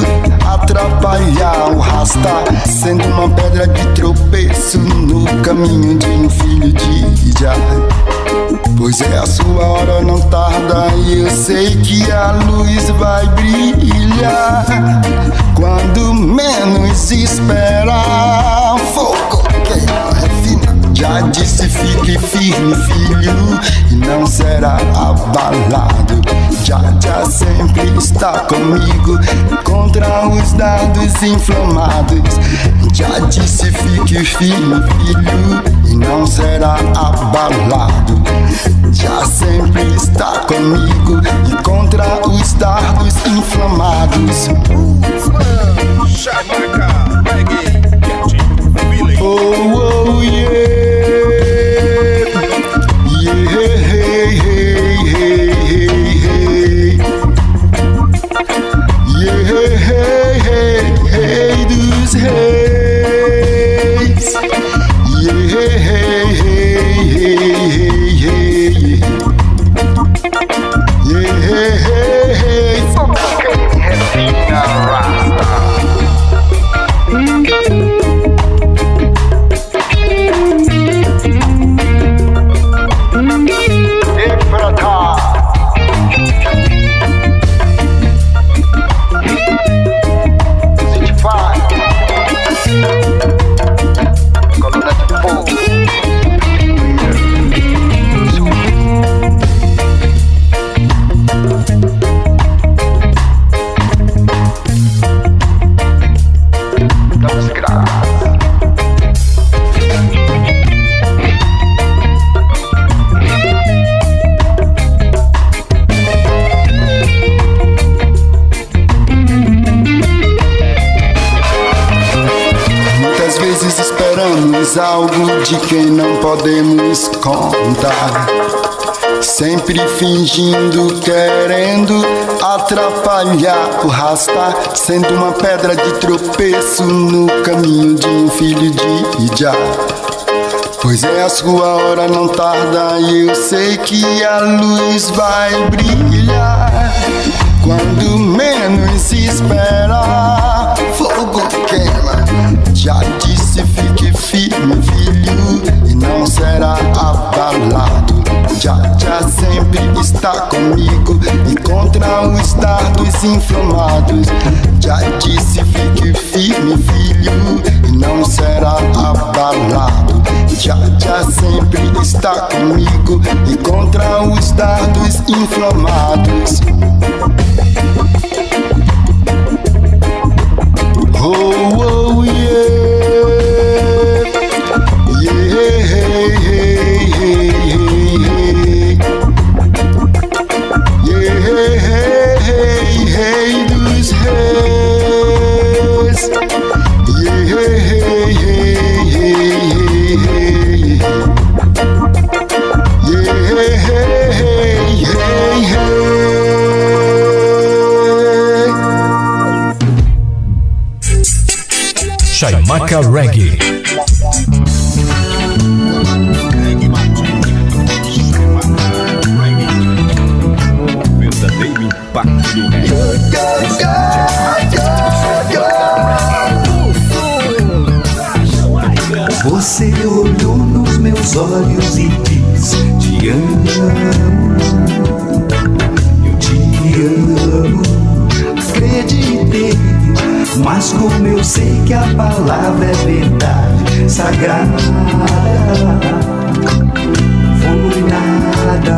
atrapalhar o rasta, sendo uma pedra de tropeço no caminho de um filho de Jah. Pois é, a sua hora não tarda e eu sei que a luz vai brilhar quando menos esperar. Refina. Já disse, fique firme, filho, e não será abalado. Já, já sempre está comigo contra os dados inflamados. Já disse, fique firme, filho, e não será abalado. Já sempre está comigo e contra os dardos inflamados. Oh, oh, yeah. De quem não podemos contar. Sempre fingindo, querendo atrapalhar o rasta, sendo uma pedra de tropeço no caminho de um filho de Ijá. Pois é, a sua hora não tarda e eu sei que a luz vai brilhar. Quando menos se espera, fogo queima. Já disse, fique firme, e não será abalado. Já, já sempre está comigo e contra os dardos inflamados. Já disse, fique firme, filho, e não será abalado. Já, já sempre está comigo e contra os dardos inflamados. Oh, oh, yeah. Yeah, Chaimaca Reggae. Reggae. Você olhou nos meus olhos e disse: Te amo, mas como eu sei que a palavra é verdade sagrada, foi nada.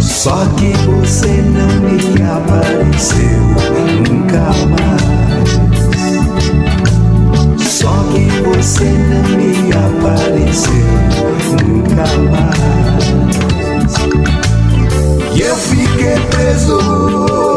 Só que você não me apareceu nunca mais. Só que você não me apareceu nunca mais. E eu fiquei preso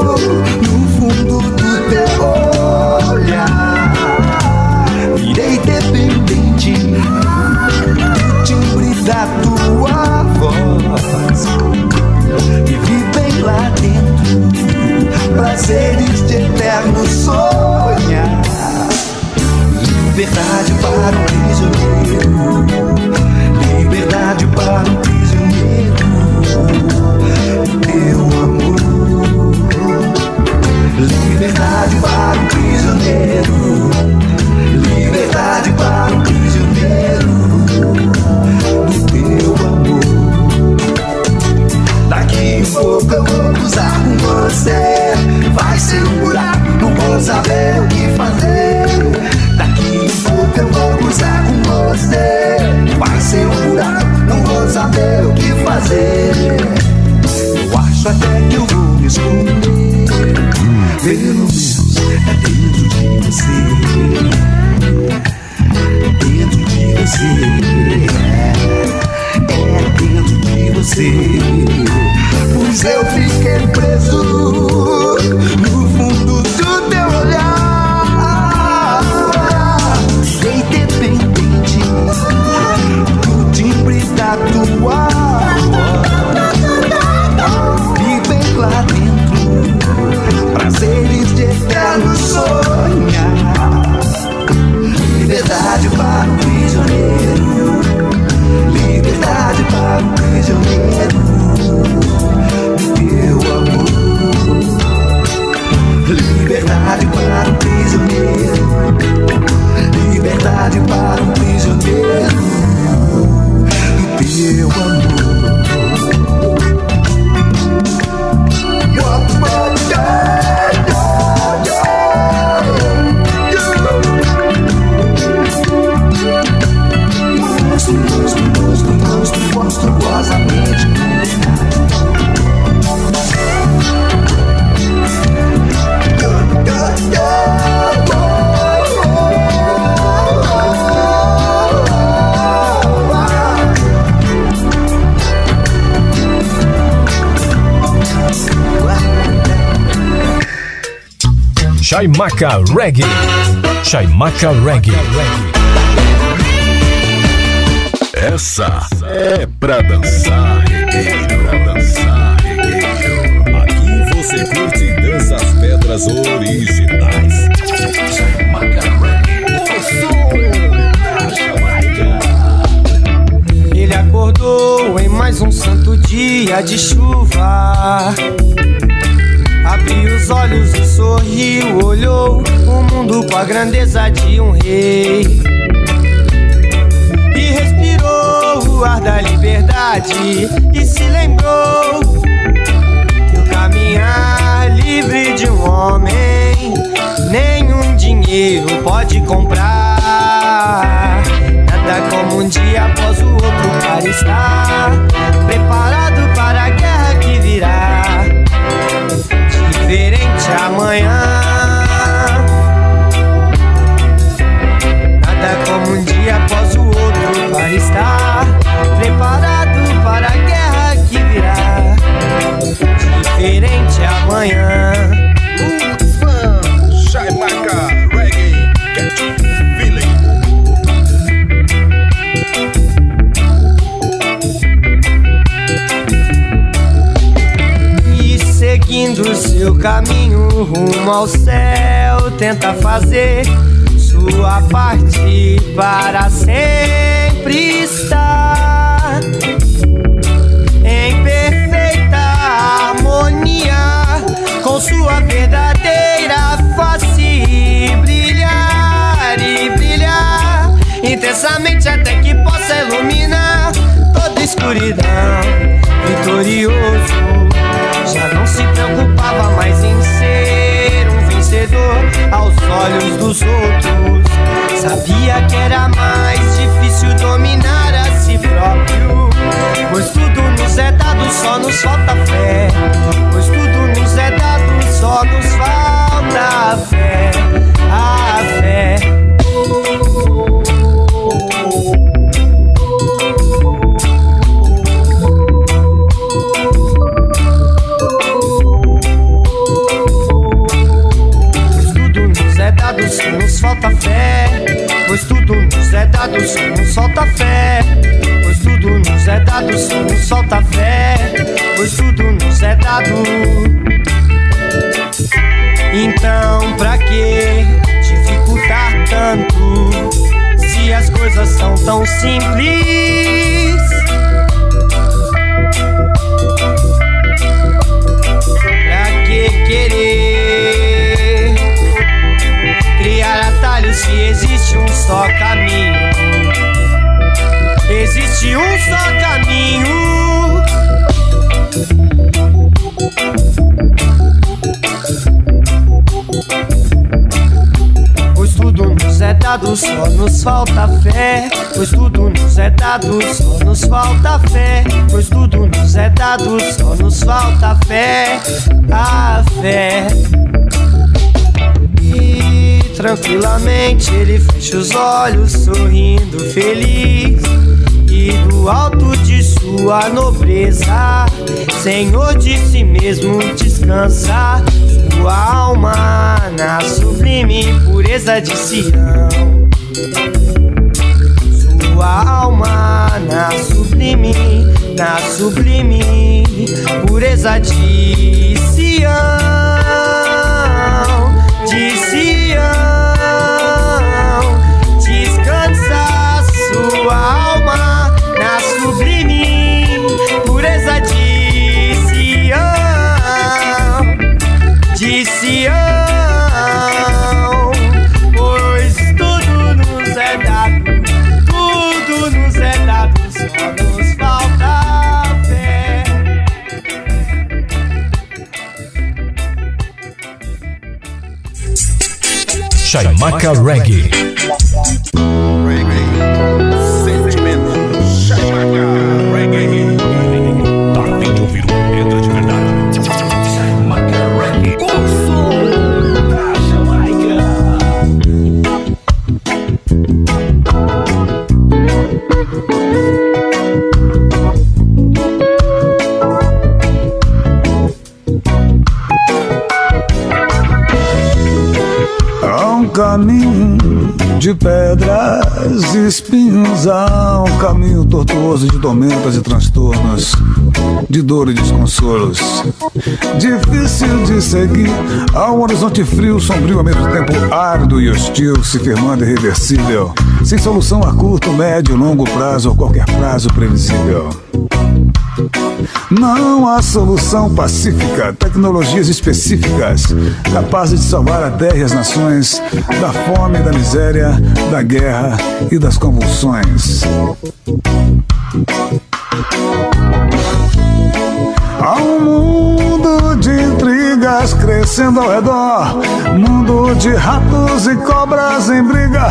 prazeres de eterno sonhar. Liberdade para um prisioneiro, liberdade para um prisioneiro. Teu amor, liberdade para um prisioneiro, vou saber o que fazer. Daqui um pouco eu vou cruzar com você. Vai ser um buraco, não vou saber o que fazer. Eu acho até que eu vou me esconder. Pelo menos é dentro de você. Dentro de você. É, é dentro de você. Pois eu fiquei preso do Teu amor. Chaimaca Reggae. Chaimaca Reggae. Essa é pra dançar, pra dançar. Aqui você curte danças pedras originais. Chaimaca Reggae. Da acordou em mais um santo dia de chuva. Abriu os olhos e sorriu, olhou o mundo com a grandeza de um rei. E respirou o ar da liberdade e se lembrou que o caminhar livre de um homem nenhum dinheiro pode comprar. Nada como um dia após o outro para estar preparado Diferente amanhã. Nada como um dia após o outro para estar preparado para a guerra que virá. Diferente amanhã. Caminho rumo ao céu, tenta fazer sua parte para sempre estar em perfeita harmonia com sua verdadeira face brilhar e brilhar intensamente até que possa iluminar toda escuridão. Vitorioso, já não se preocupava mais aos olhos dos outros. Sabia que era mais difícil dominar a si próprio. Pois tudo nos é dado, só nos falta fé. Pois tudo nos é dado, só nos falta dado, só nos falta fé. Pois tudo nos é dado, só nos falta fé. Pois tudo nos é dado. Então, pra que dificultar tanto? Se as coisas são tão simples. Pra que querer criar atalhos se existe um só caminho? Existe um só caminho. Pois tudo nos é dado, só nos falta fé. Pois tudo nos é dado, só nos falta fé. Pois tudo nos é dado, só nos falta fé. A fé. Tranquilamente ele fecha os olhos, sorrindo feliz. Do alto de sua nobreza, Senhor de si mesmo descansa. Sua alma na sublime pureza de Sião. Sua alma na sublime, na sublime pureza de Sião. De Sião. Chaimaca Reggae. Caminho de pedras e espinhos, há um caminho tortuoso de tormentas e transtornos, de dor e desconsolos. Difícil de seguir, há um horizonte frio, sombrio, ao mesmo tempo árido e hostil, se firmando irreversível. sem solução a curto, médio, longo prazo ou qualquer prazo previsível. Não há solução pacífica, tecnologias específicas capazes de salvar a terra e as nações da fome, da miséria, da guerra e das convulsões. Há um mundo de intrigas crescendo ao redor, mundo de ratos e cobras em briga,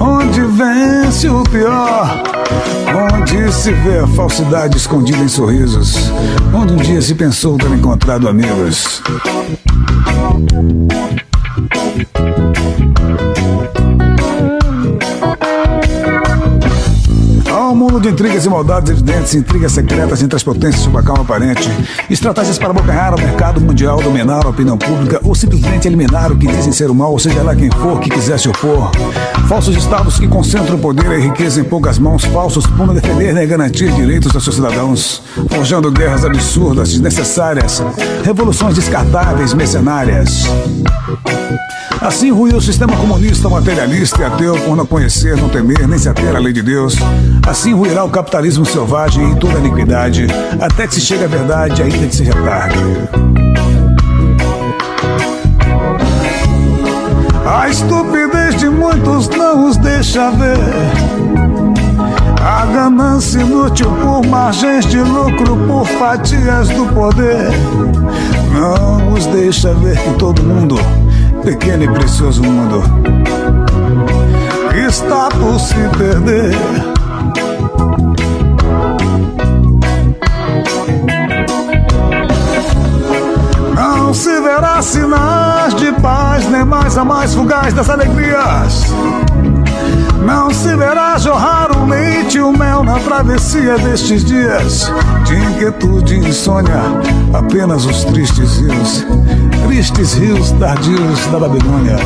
onde vence o pior, onde se vê a falsidade escondida em sorrisos, onde um dia se pensou ter encontrado amigos. Um mundo de intrigas e maldades evidentes, intrigas secretas entre as potências sob a calma aparente, estratégias para abocanhar o mercado mundial, dominar a opinião pública ou simplesmente eliminar o que dizem ser o mal, ou seja lá quem for que quiser se opor. Falsos estados que concentram poder e riqueza em poucas mãos, falsos para defender né, e garantir direitos aos seus cidadãos, forjando guerras absurdas, desnecessárias, revoluções descartáveis, mercenárias. Assim ruiu o sistema comunista, materialista e ateu por não conhecer, não temer, nem se ater à lei de Deus. Assim ruirá o capitalismo selvagem em toda a iniquidade, até que se chegue à verdade, ainda que se retarde. A estupidez de muitos não os deixa ver. A ganância inútil por margens de lucro, por fatias do poder, não os deixa ver que todo mundo, pequeno e precioso mundo, está por se perder. Não se verá sinais de paz, nem mais a mais fugaz das alegrias. Não se verá jorrar o leite e o mel na travessia destes dias de inquietude e insônia. Apenas os tristes rios, tristes rios tardios da Babilônia.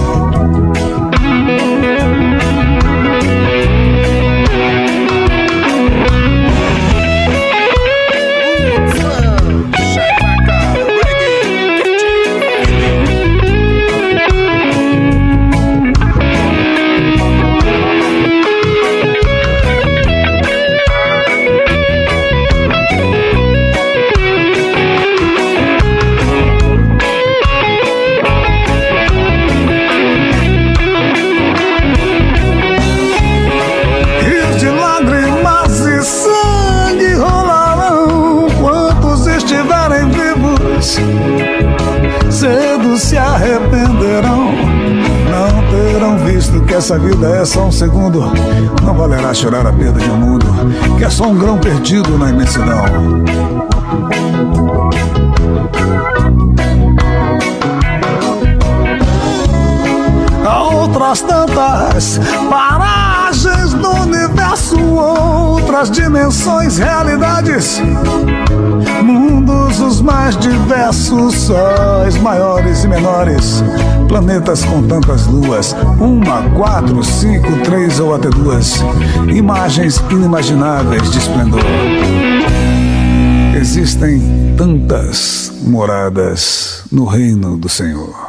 Chorar a perda de um mundo que é só um grão perdido na imensidão. Há outras tantas paragens no universo, outras dimensões, realidades, mundos os mais diversos, sóis maiores e menores, planetas com tantas luas, uma, quatro, cinco, três ou até duas, imagens inimagináveis de esplendor. Existem tantas moradas no reino do Senhor.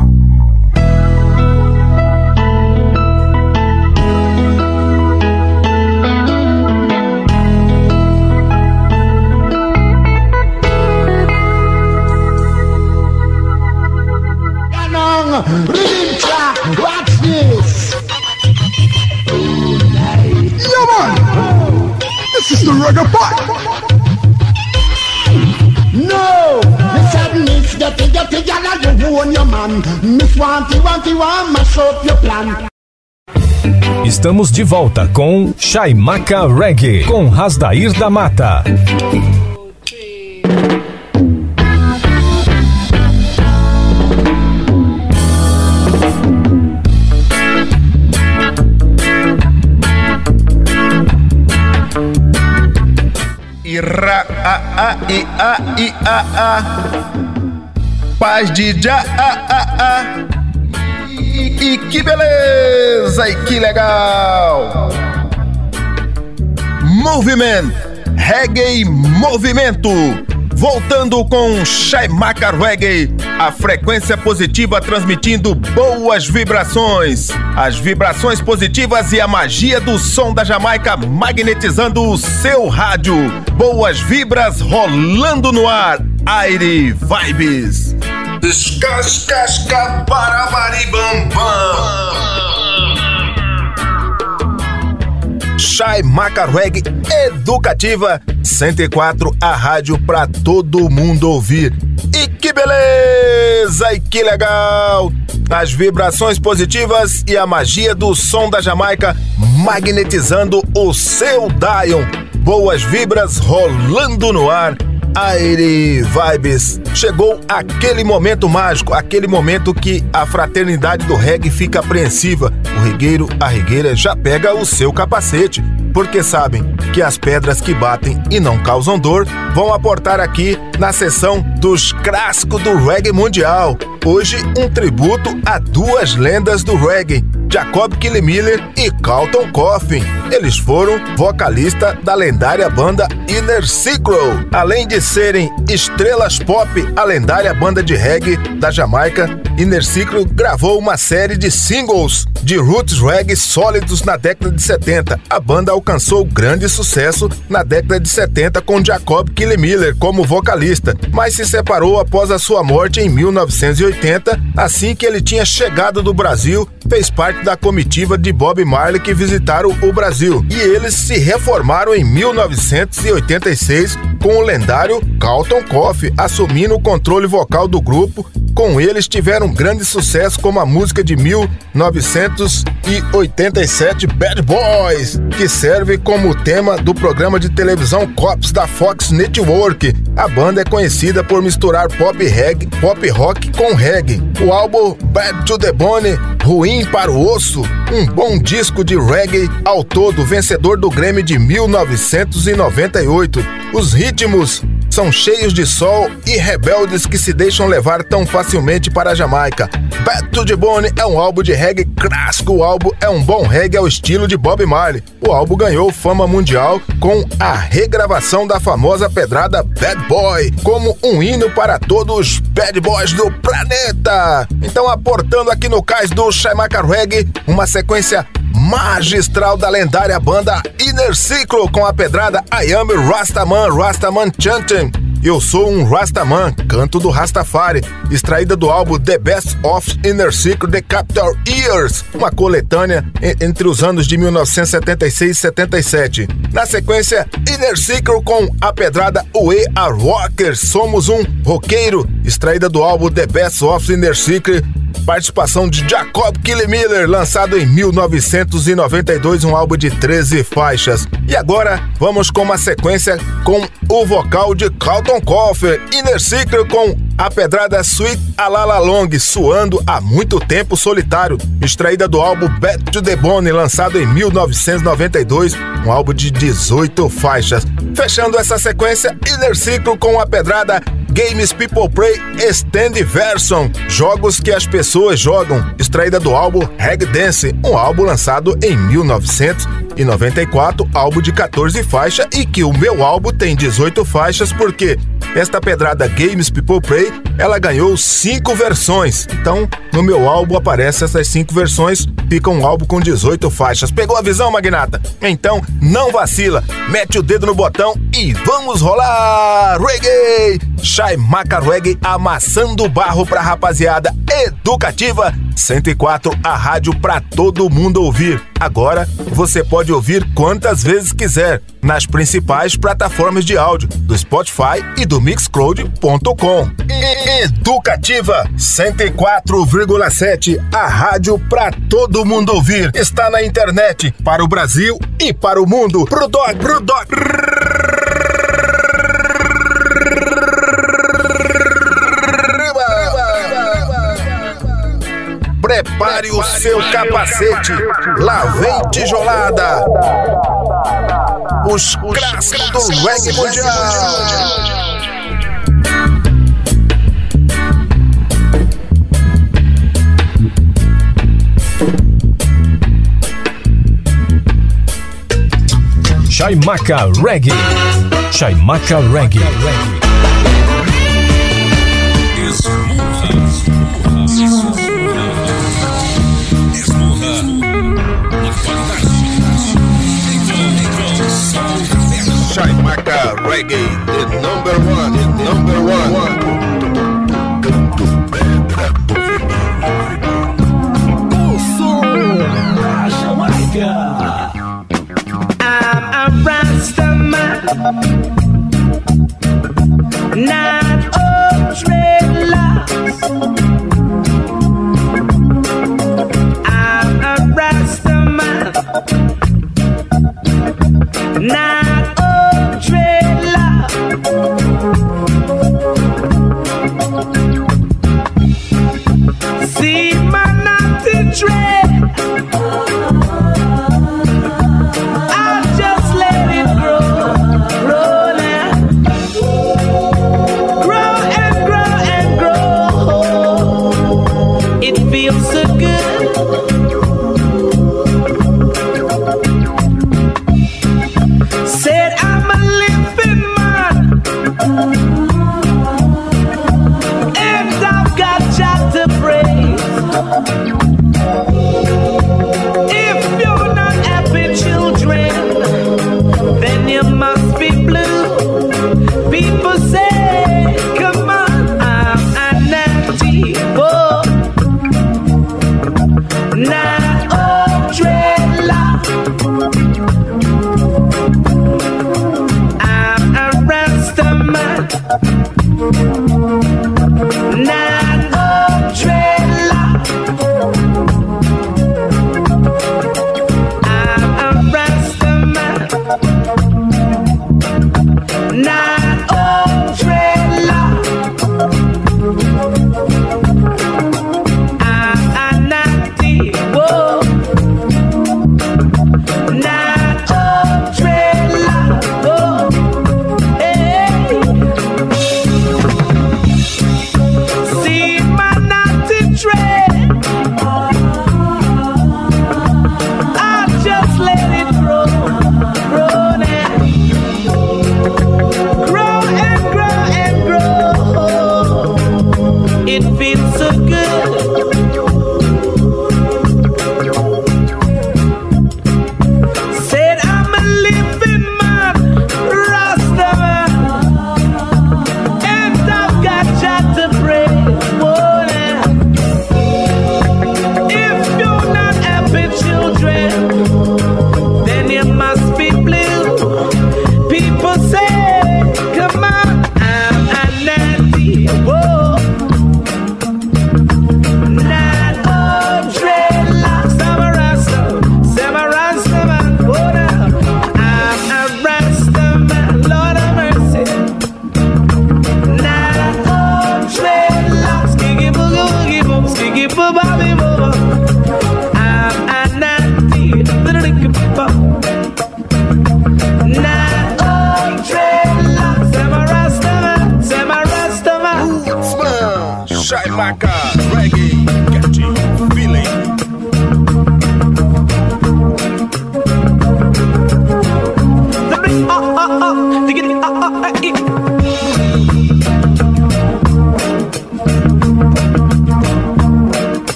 Estamos de volta com Chaimaca Reggae, com Rasdair da Mata. A, i, a, i, a, a. Paz de já, a, a, a. E, e que beleza, e que legal. Movimento, reggae movimento. Voltando com Shaimaka Reggae, a frequência positiva transmitindo boas vibrações. As vibrações positivas e a magia do som da Jamaica magnetizando o seu rádio. Boas vibras rolando no ar. Aire Vibes. Descascasca para Shai Macarweg Educativa 104, a rádio pra todo mundo ouvir. E que beleza! E que legal! As vibrações positivas e a magia do som da Jamaica magnetizando o seu Dion. Boas vibras rolando no ar Aire Vibes. Chegou aquele momento mágico, aquele momento que a fraternidade do reggae fica apreensiva. O regueiro, a regueira já pega o seu capacete, porque sabem que as pedras que batem e não causam dor vão aportar aqui na sessão dos clássicos do reggae mundial. Hoje, um tributo a duas lendas do reggae, Jacob Killemiller e Carlton Coffin. Eles foram vocalista da lendária banda Inner Circle. Além de serem estrelas pop, a lendária banda de reggae da Jamaica, Inner Circle gravou uma série de singles de roots reggae sólidos na década de 70. A banda alcançou grande sucesso na década de 70 com Jacob Killemiller como vocalista, mas se separou após a sua morte em 1980, assim que ele tinha chegado do Brasil, fez parte da comitiva de Bob Marley que visitaram o Brasil. E eles se reformaram em 1986 com o lendário Carlton Coffey assumindo o controle vocal do grupo. Com eles tiveram grande sucesso como a música de 1987 Bad Boys, que serve como tema do programa de televisão Cops da Fox Network. A banda é conhecida por misturar pop reggae, pop rock com reggae. O álbum Bad to the Bone, Ruim para o Osso, um bom disco de reggae ao todo, vencedor do Grammy de 1998. Os ritmos são cheios de sol e rebeldes que se deixam levar tão facilmente para a Jamaica. Bad to the Bone é um álbum de reggae clássico, o álbum é um bom reggae ao estilo de Bob Marley. O álbum ganhou fama mundial com a regravação da famosa pedrada Bad Boy, como um hino para todos os bad boys do planeta. Então, aportando aqui no cais do Shaimaka Reggae, uma sequência magistral da lendária banda Inner Circle com a pedrada I Am Rastaman, Rastaman Chanting. Eu sou um Rastaman, canto do Rastafari, extraída do álbum The Best of Inner Circle The Capital Years, uma coletânea entre os anos de 1976 e 77. Na sequência, Inner Circle com a pedrada We Are Rockers, Somos um Roqueiro, extraída do álbum The Best of Inner Circle participação de Jacob Killemiller, lançado em 1992, um álbum de 13 faixas. E agora vamos com uma sequência com o vocal de Carlton Coffer, Inner Circle com a pedrada Sweet Alala Long, suando há muito tempo solitário, extraída do álbum Back to the Bone, lançado em 1992, um álbum de 18 faixas. Fechando essa sequência, Inner Circle com a pedrada Games People Play Extend Version, jogos que as pessoas jogam, extraída do álbum Reg Dance, um álbum lançado em 1994, álbum de 14 faixas e que o meu álbum tem 18 faixas porque esta pedrada Games People Play, ela ganhou cinco versões. Então, no meu álbum aparecem essas cinco versões, fica um álbum com 18 faixas. Pegou a visão, magnata? Então, não vacila, mete o dedo no botão e vamos rolar reggae! Shai Maca Reggae amassando barro pra rapaziada educativa 104, a rádio pra todo mundo ouvir. Agora você pode ouvir quantas vezes quiser nas principais plataformas de áudio do Spotify e do Mixcloud.com. Educativa 104,7, a rádio pra todo mundo ouvir. Está na internet para o Brasil e para o mundo. Pro dog, pro dog. Prepare o seu capacete, lá vem tijolada. Os clássicos do reggae mundial. Chaimaca Reggae. Chaimaca Reggae. Reggae, the number one, the number one.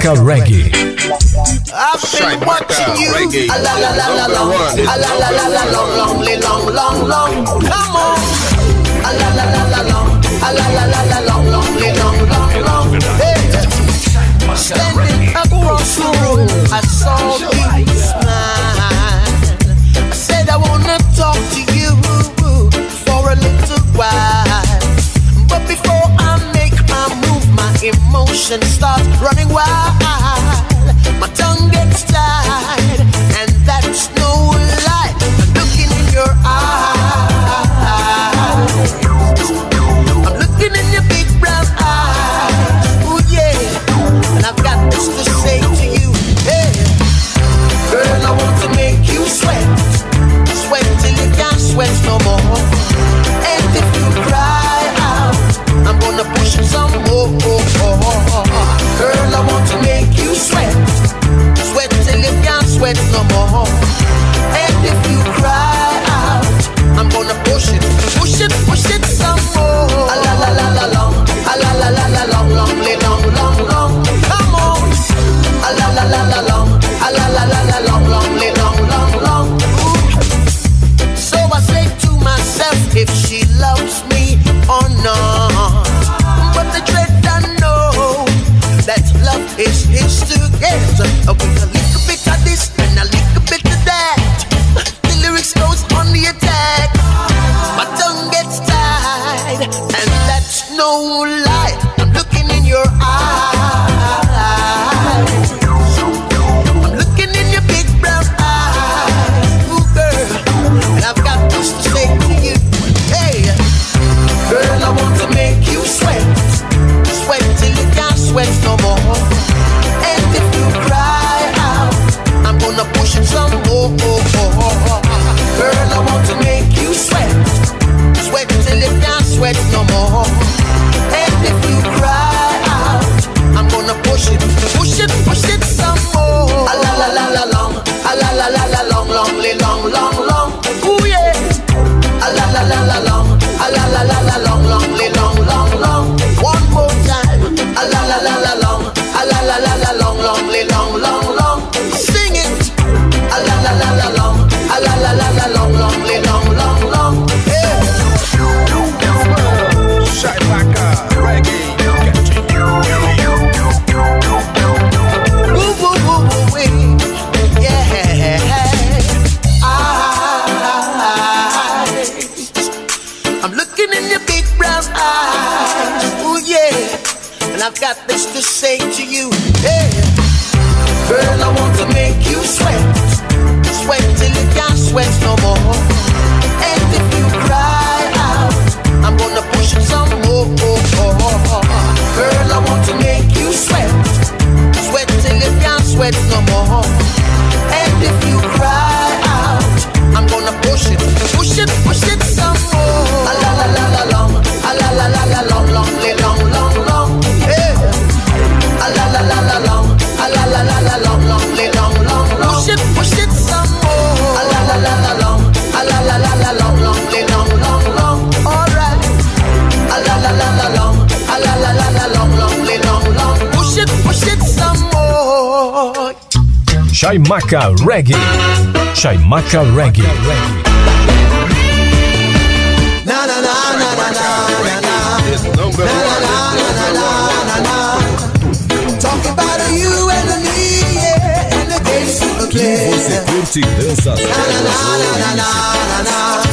Maka Reggae. I've been watching you. A la la la la long, a la la la la long, long, long, long, long. Come on. A la la la la long, a la la la la long, long, long, long, long. Hey. Standing across the room, I saw you. emotion starts running wild. My tongue gets tied. To make you sweat, sweat till you can't sweat no more. Chaimaca Reggae. Chaimaca Reggae. Na na na na na na na. Talk about you and me yeah, and the games you play. Você curte dança. Na na na na na na.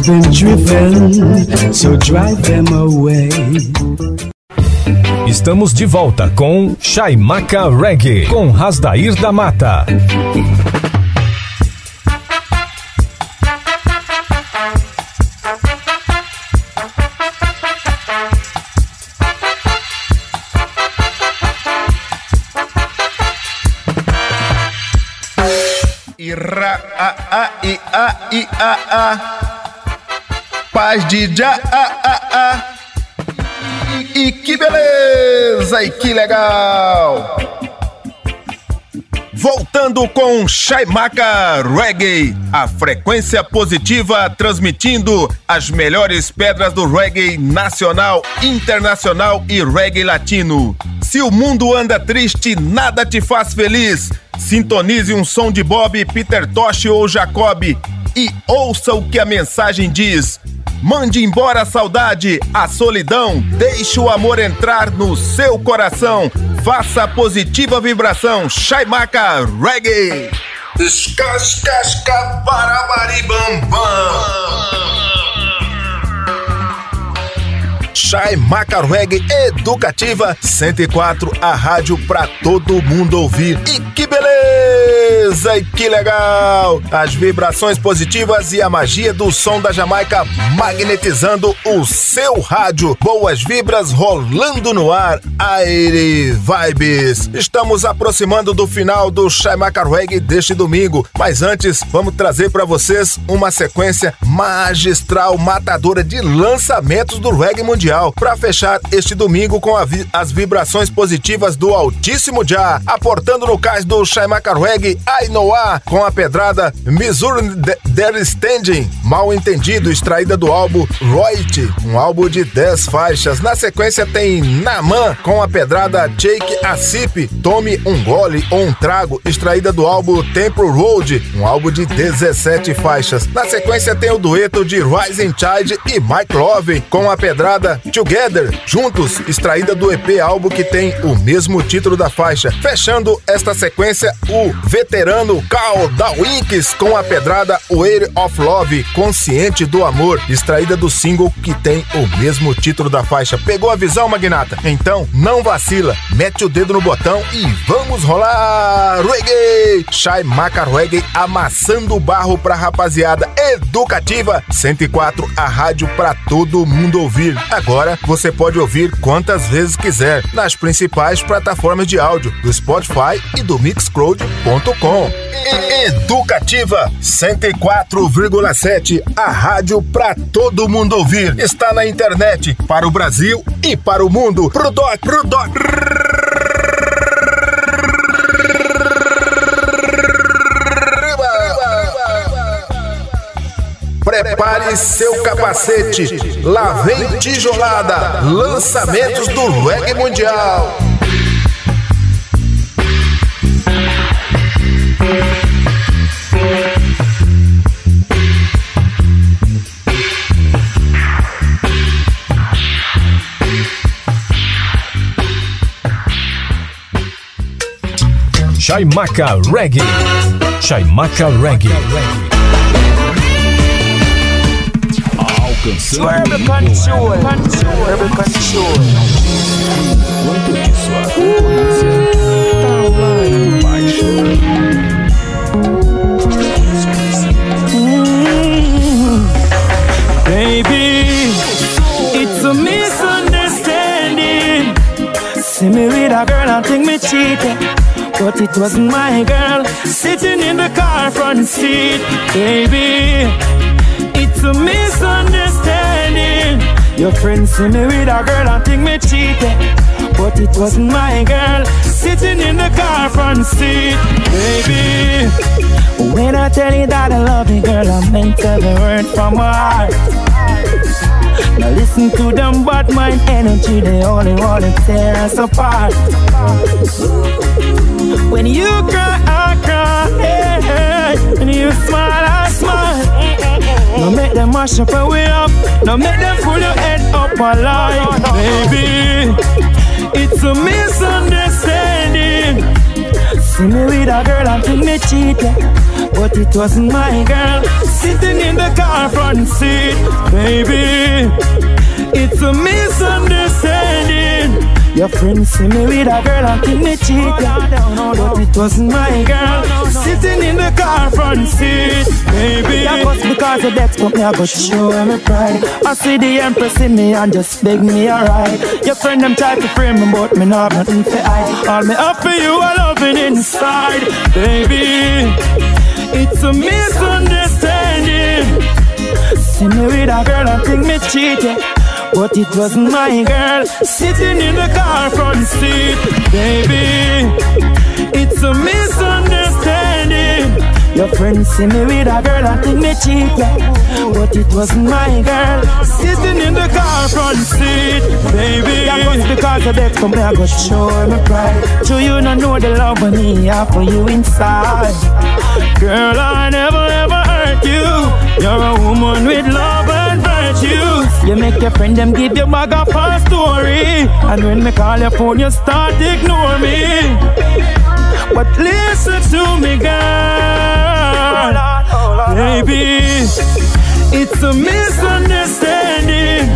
Has been driven, so drive them away. Estamos de volta com Chaimaca Reggae, com Rasdair da Mata. E ra, a, a, e, a, e, a, a. Paz de já. E, e que beleza, e que legal. Voltando com Chaimaca Reggae, a frequência positiva transmitindo as melhores pedras do reggae nacional, internacional e reggae latino. Se o mundo anda triste, nada te faz feliz. Sintonize um som de Bob, Peter Tosh ou Jacob e ouça o que a mensagem diz. Mande embora a saudade, a solidão, deixe o amor entrar no seu coração. Faça a positiva vibração, Chaimaca Reggae. Escascasca bam. Chaimaca Reggae Educativa 104, a rádio pra todo mundo ouvir. E que beleza! Que legal! As vibrações positivas e a magia do som da Jamaica magnetizando o seu rádio. Boas vibras rolando no ar. Aire Vibes. Estamos aproximando do final do Chaimaca Reggae deste domingo, mas antes vamos trazer para vocês uma sequência magistral, matadora de lançamentos do reggae mundial para fechar este domingo com vi as vibrações positivas do Altíssimo Já, aportando no cais do Chaimaca Reggae Ainoa com a pedrada Missouri Der Standing, mal entendido, extraída do álbum Royalty, um álbum de 10 faixas. Na sequência tem Naman com a pedrada Take a Sip, Tome um Gole ou um Trago, extraída do álbum Temple Road, um álbum de 17 faixas. Na sequência tem o dueto de Rising Child e Mike Love com a pedrada Together, juntos, extraída do EP álbum que tem o mesmo título da faixa. Fechando esta sequência, o veterano Carl Dawinks com a pedrada Weight of Love, Consciente do Amor, extraída do single que tem o mesmo título da faixa. Pegou a visão, Magnata? Então, não vacila, mete o dedo no botão e vamos rolar! Reggae! Shai Maca Reggae amassando o barro pra rapaziada educativa 104, a rádio pra todo mundo ouvir. Agora você pode ouvir quantas vezes quiser nas principais plataformas de áudio do Spotify e do Mixcloud.com. Educativa 104,7, a rádio pra todo mundo ouvir. Está na internet para o Brasil e para o mundo. Pro doc, pro doc. Prepare seu capacete. Lá vem tijolada. Lançamentos do reggae mundial. Chaimaca Reggae. Chaimaca Reggae. Alcançando Rebel control, rebel control. quanto de sua concorrência tá lá embaixo. Baby, it's a misunderstanding. see me with a girl and think me cheated. But it wasn't my girl sitting in the car front seat, baby. It's a misunderstanding. Your friends see me with a girl and think me cheated. But it wasn't my girl sitting in the car front seat, baby. When I tell you that I love you, girl, I meant every word from my heart. Now listen to them bad mind energy, they only want to tear us apart. When you cry, I cry. Hey, hey. When you smile, I smile. No make them mash up and way up. No make them pull your head up alive, baby. It's a misunderstanding. See me with a girl and think me cheated. But it wasn't my girl sitting in the car front seat, baby. It's a misunderstanding. Your friends see me with a girl and think me cheated. But it wasn't my girl sitting in the car front seat, baby. That was because of that, but me I go show them my pride. I see the empress in me and just beg me a ride. Your friend them try to frame me, but me not nothing for I. All me up for you, I loving inside, baby. It's a misunderstanding. See me with a girl and think me cheated. But it wasn't my girl sitting in the car front seat, baby. It's a misunderstanding. Your friends see me with a girl and think me cheated. But it wasn't my girl sitting in the car front seat, baby. That was because of that, come I go show my pride. So you don't know the love of me, I for you inside. Girl, I never ever hurt you. You're a woman with love. You make your friend them give you bag of a story. And when me call your phone, you start ignore me. But listen to me, girl. Baby, it's a misunderstanding.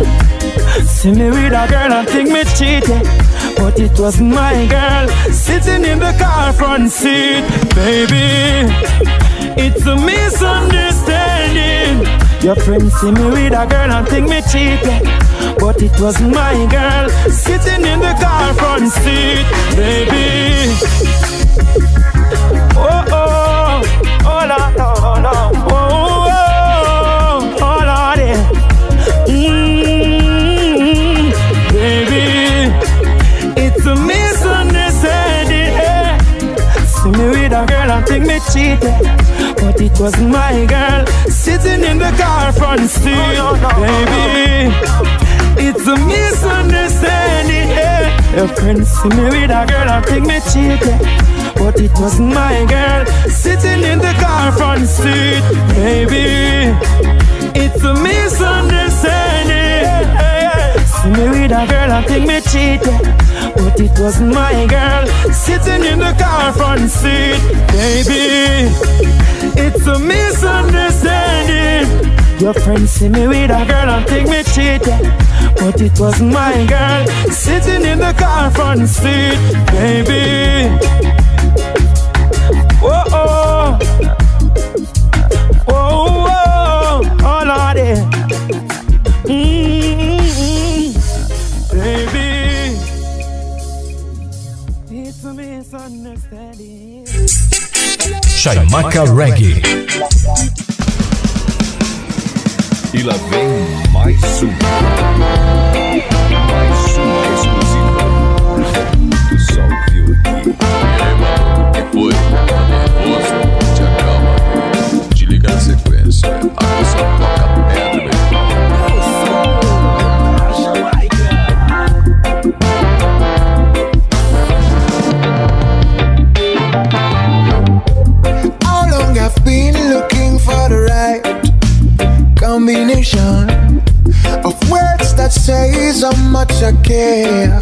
See me with a girl and think me cheated. But it wasn't my girl sitting in the car front seat, baby. It's a misunderstanding. Your friends see me with a girl and think me cheated. But it wasn't my girl sitting in the car front seat, baby. Oh oh, oh no no no, oh oh, oh Lord, yeah. Mm, baby, it's a misunderstanding. See me with a girl and think me cheated. But it wasn't my girl sitting in the car front seat, baby. It's a misunderstanding. eh. Your friends see me with a girl and think me cheated. But it wasn't my girl sitting in the car front seat, baby. It's a misunderstanding. See me with a girl and think me cheated. But it wasn't my girl sitting in the car front seat, baby. It's a misunderstanding. Your friends see me with a girl and think me cheated. But it wasn't my girl sitting in the car front seat, baby. Chaimaca Reggae. E lá vem mais uma. How much I care.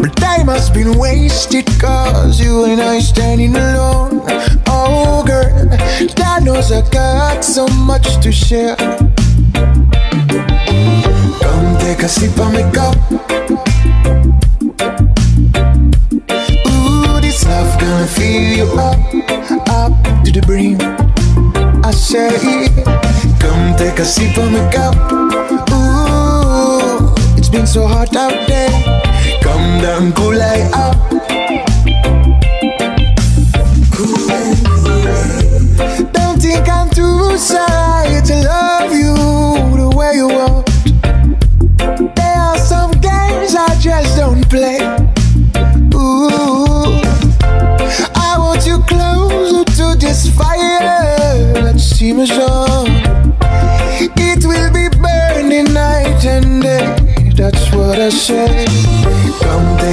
But time has been wasted cause you and I standing alone. Oh girl, God knows I got so much to share. Come take a sip of my cup. Ooh, this love gonna fill you up, up to the brim. I say, come take a sip of my cup so hot out there. Come down, cool like up.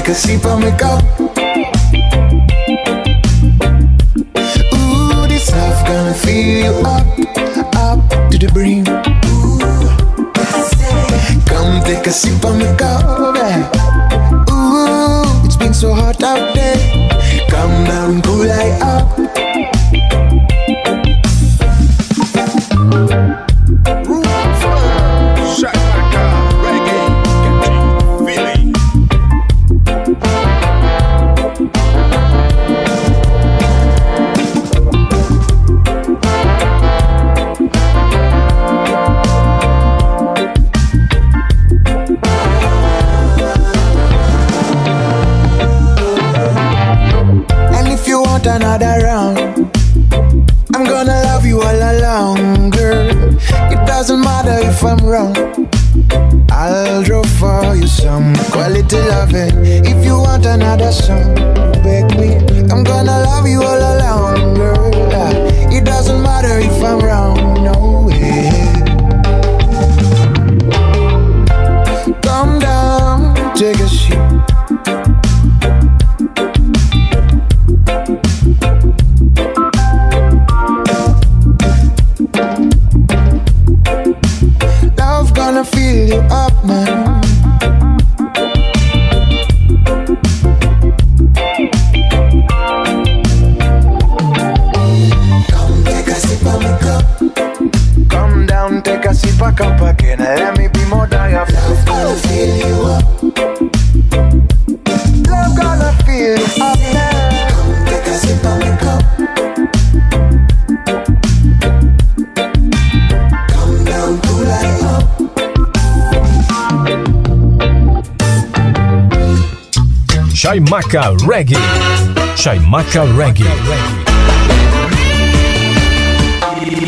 'Cause a sheep on the go. Chaimaca Reggae. Chaimaca Reggae.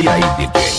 E aí, DJ?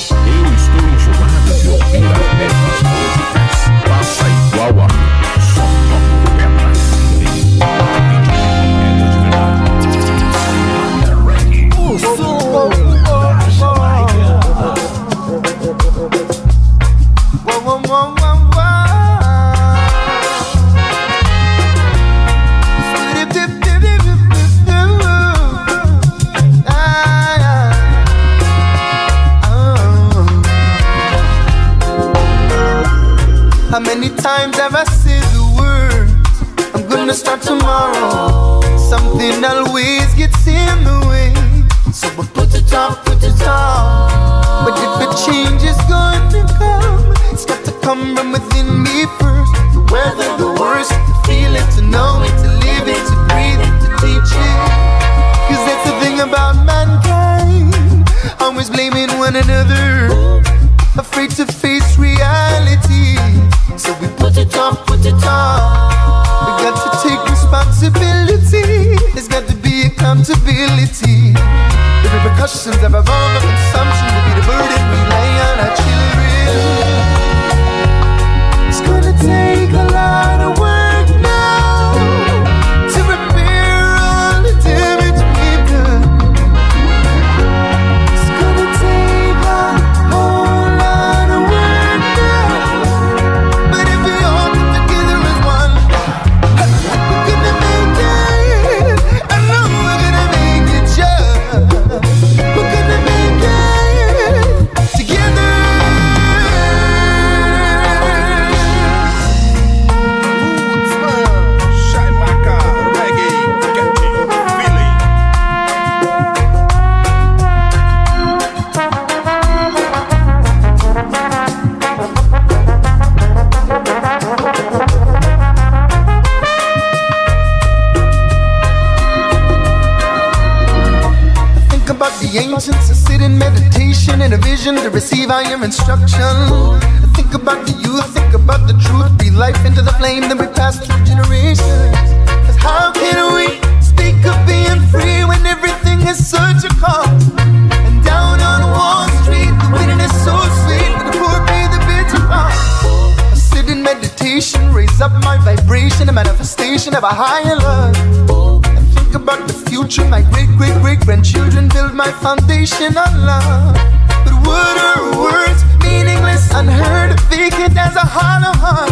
Vacant as a hollow heart.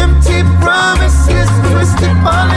Empty promises, twisted politics,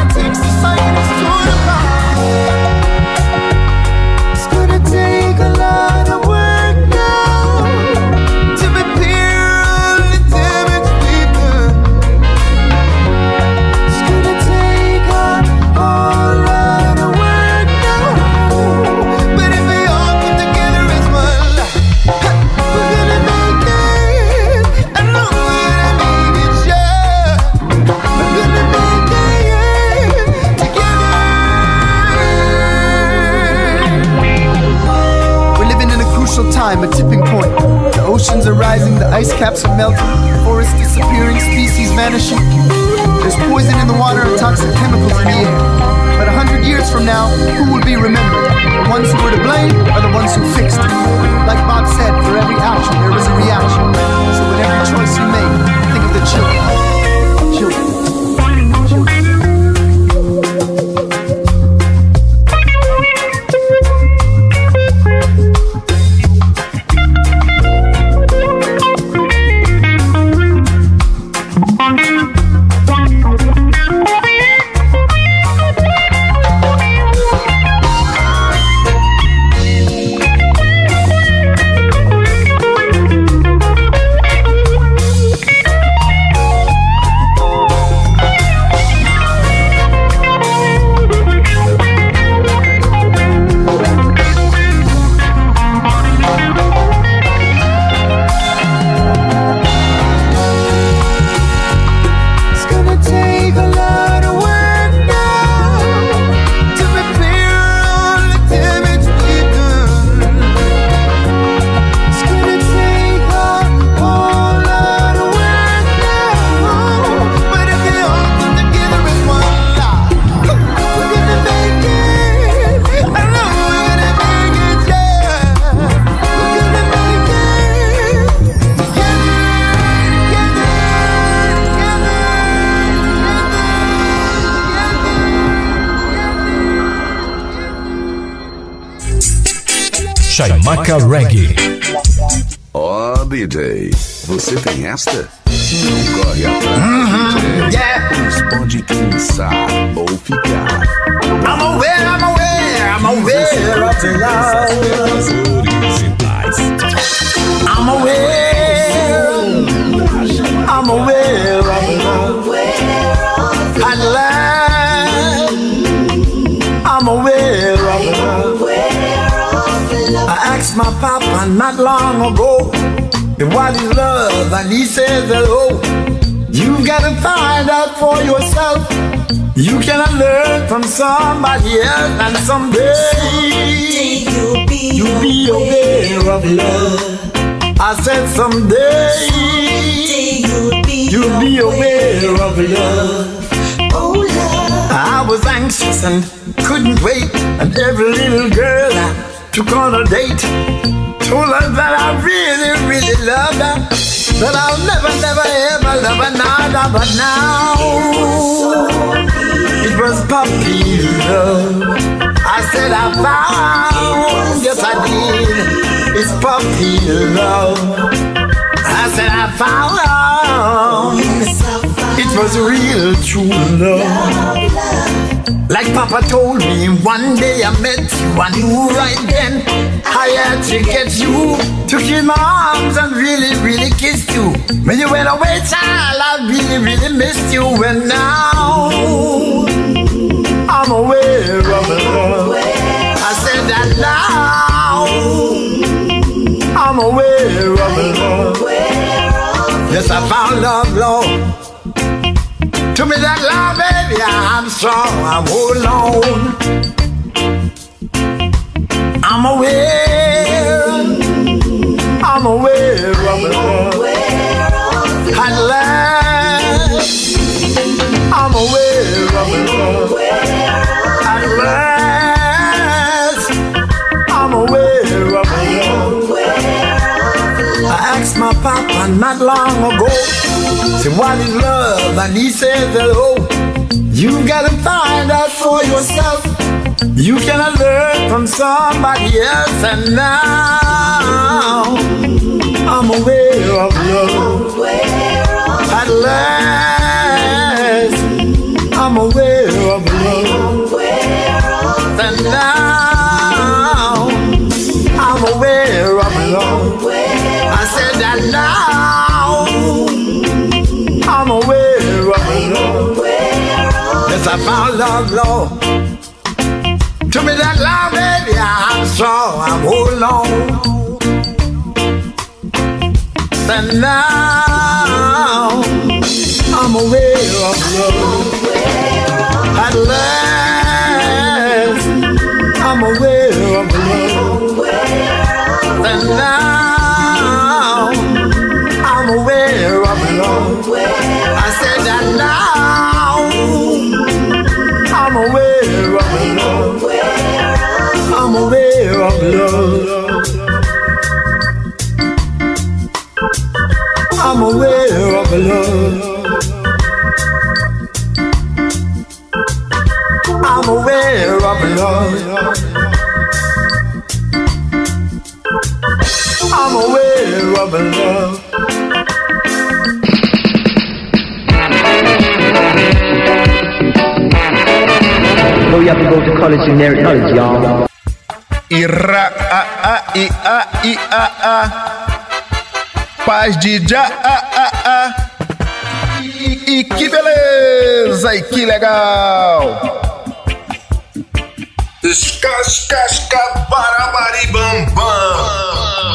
oceans are rising, the ice caps are melting, forests disappearing, species vanishing. There's poison in the water and toxic chemicals in the air. But a hundred years from now, who will be remembered? The ones who were to blame or the ones who fixed it? Like Bob said, for every action there is a reaction. So whatever choice you make, think of the children. Children. Você for yourself. You cannot learn from somebody else, and someday you'll be, you'll be aware of love. I said someday you'll be, you'll be aware of love. Oh, love. I was anxious and couldn't wait, and every little girl I took on a date. Told her that I really, really loved her. That I'll never, never, ever love another. But now it was puppy love. I said I found, yes I did. It's puppy love. I said I found it was real true love. Like Papa told me one day I met you, I knew right then I had to get you. Took you in my arms and really, really kissed you. When you went away, child, I really, really missed you. And now I'm aware of love. I said that now I'm aware of love. Yes, I found love, Lord. To me that love, baby, I'm strong, I'm hold on. I'm aware, at last I'm aware of it all. At last I'm aware of it all. I asked my papa not long ago, say what is love, and he said that oh, you gotta find out for yourself. You cannot learn from somebody else, and now. I'm aware of love. At last, I'm aware of love. And now I'm aware of love. I said that now I'm aware of love. Yes, I found love, Lord. To me that love, baby, I'm strong. I'm holding on. And now I'm aware of love. At last, I'm aware of love. And now I'm aware of love. I said that now I'm aware of love. I'm aware of love. Of love. I'm aware of love. I'm aware of love. Oh, you have to go to college to inherit knowledge, y'all. Ira, a, ah, a, ah, i, a, i, a, a. Paz de já, a, a, a. E, que beleza, e que legal. Escascasca, barabaribambam.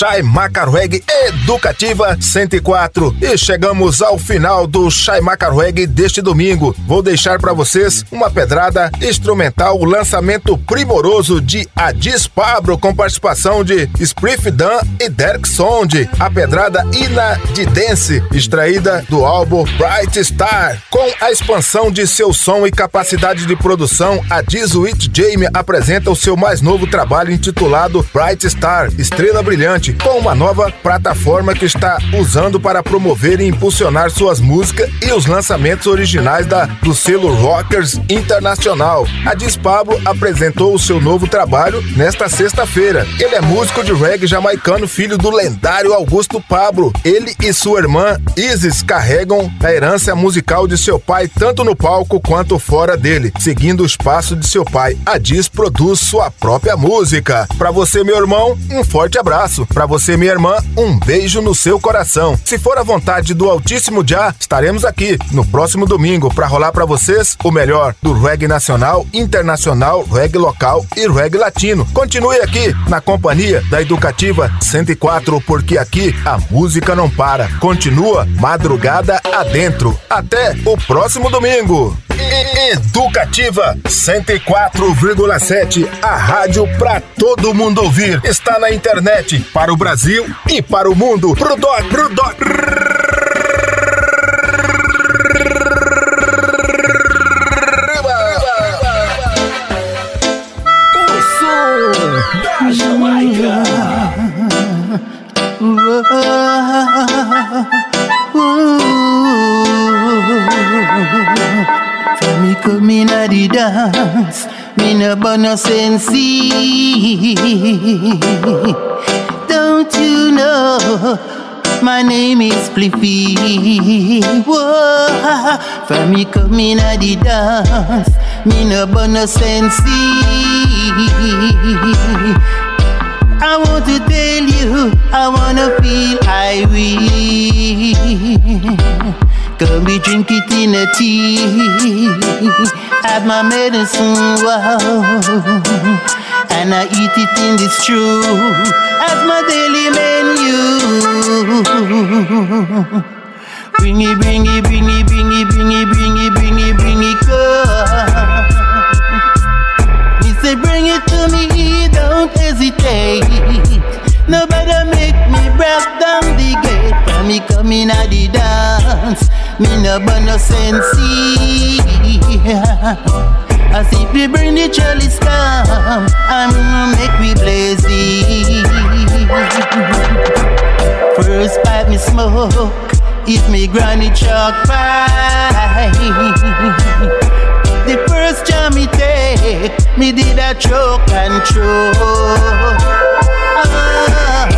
Chai Macarweg Educativa 104 e chegamos ao final do Chai Macarweg deste domingo. Vou deixar para vocês uma pedrada instrumental, o lançamento primoroso de Adis Pablo com participação de Spliff Dan e Derek Sound. A pedrada Ina de Dance, extraída do álbum Bright Star. Com a expansão de seu som e capacidade de produção, a With Jamie apresenta o seu mais novo trabalho intitulado Bright Star, Estrela Brilhante, com uma nova plataforma que está usando para promover e impulsionar suas músicas e os lançamentos originais da, do selo Rockers Internacional. A Diz Pablo apresentou o seu novo trabalho nesta sexta-feira. Ele é músico de reggae jamaicano, filho do lendário Augusto Pablo. Ele e sua irmã Isis carregam a herança musical de seu pai tanto no palco quanto fora dele, seguindo os passos de seu pai. A Diz produz sua própria música. Para você, meu irmão, um forte abraço. Para você, minha irmã, um beijo no seu coração. Se for a vontade do Altíssimo Já, estaremos aqui no próximo domingo para rolar para vocês o melhor do reggae nacional, internacional, reggae local e reggae latino. Continue aqui na companhia da Educativa 104, porque aqui a música não para. Continua madrugada adentro. Até o próximo domingo. Educativa 104,7, a rádio para todo mundo ouvir. Está na internet para o Brasil e para o mundo. Pro doc, pro doc. da Jamaica. Me come in sensi. My name is Fliffy? Whoa, for me come in a the dance, me no burn no sensi. I want to tell you, I wanna feel I will. Come be drink it in a tea. Have my medicine, wow. And I eat it in this stew as my daily menu. Bring it, bring it, bring it, bring it, bring it, bring it, bring it, bring it, come. Me say bring it to me, don't hesitate. Nobody make me break down the gate. For me coming at the dance, me no burn no sensi. I simply bring the chalice gonna make me blaze it. First pipe me smoke, if me granny chalk pie. The first jam me take, me did a choke and choke. Ah,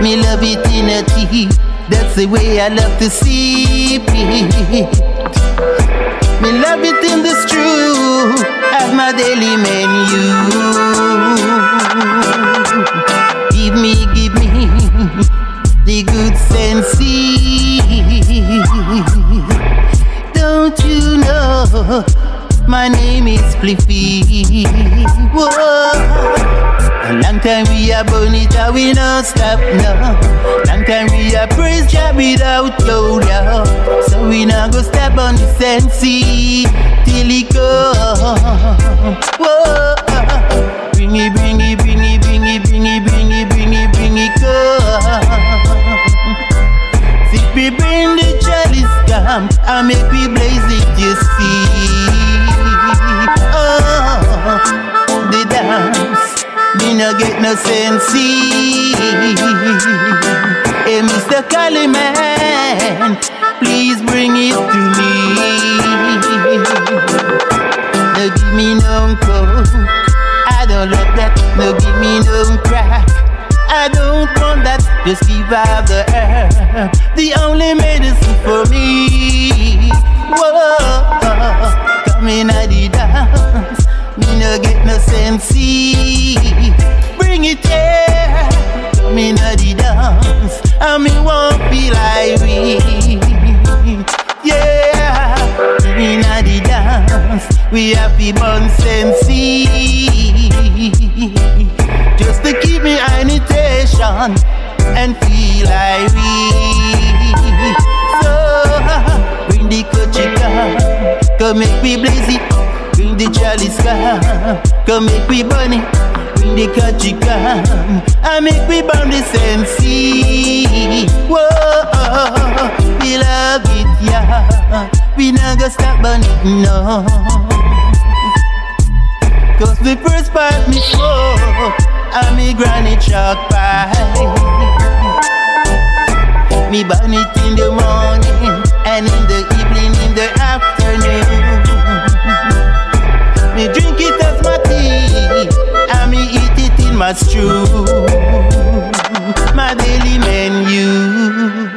me love it in a tea, that's the way I love to it. Me love it in the stew as my daily menu. Sense. Don't you know my name is Fliffy? Whoa. A long time we are burn it and we not stop now. Long time we are praise job without load yeah. So we not go step on the sensi till it come. Whoa. Bring it, bring it, bring it, bring it, bring it, bring it, bring it, bring it, come. Come and make we blaze it, you see. Oh, the dance. Me no get no sense. Hey, Mr. Cali man, please bring it to me. No give me no coke. I don't love that. No give me no crack. I don't want that. Just give out the air. The only medicine for me. Whoa, come in at the dance. Me no get no sense. Bring it here. Come in at the dance. And me won't be like we. Yeah. Come in at the dance. We have to burn sense. Animation and feel like we. So bring the coachika, come make me blaze it. Bring the chalice come, come make we burn it. Bring the come, and make we burn the sensi. Whoa, we love it, yeah. We not gonna stop burn it, no. Cause the first part me smoke, and me granny chalk pie. Me burn it in the morning, and in the evening, in the afternoon. Me drink it as my tea, and me eat it in my stew. My daily menu.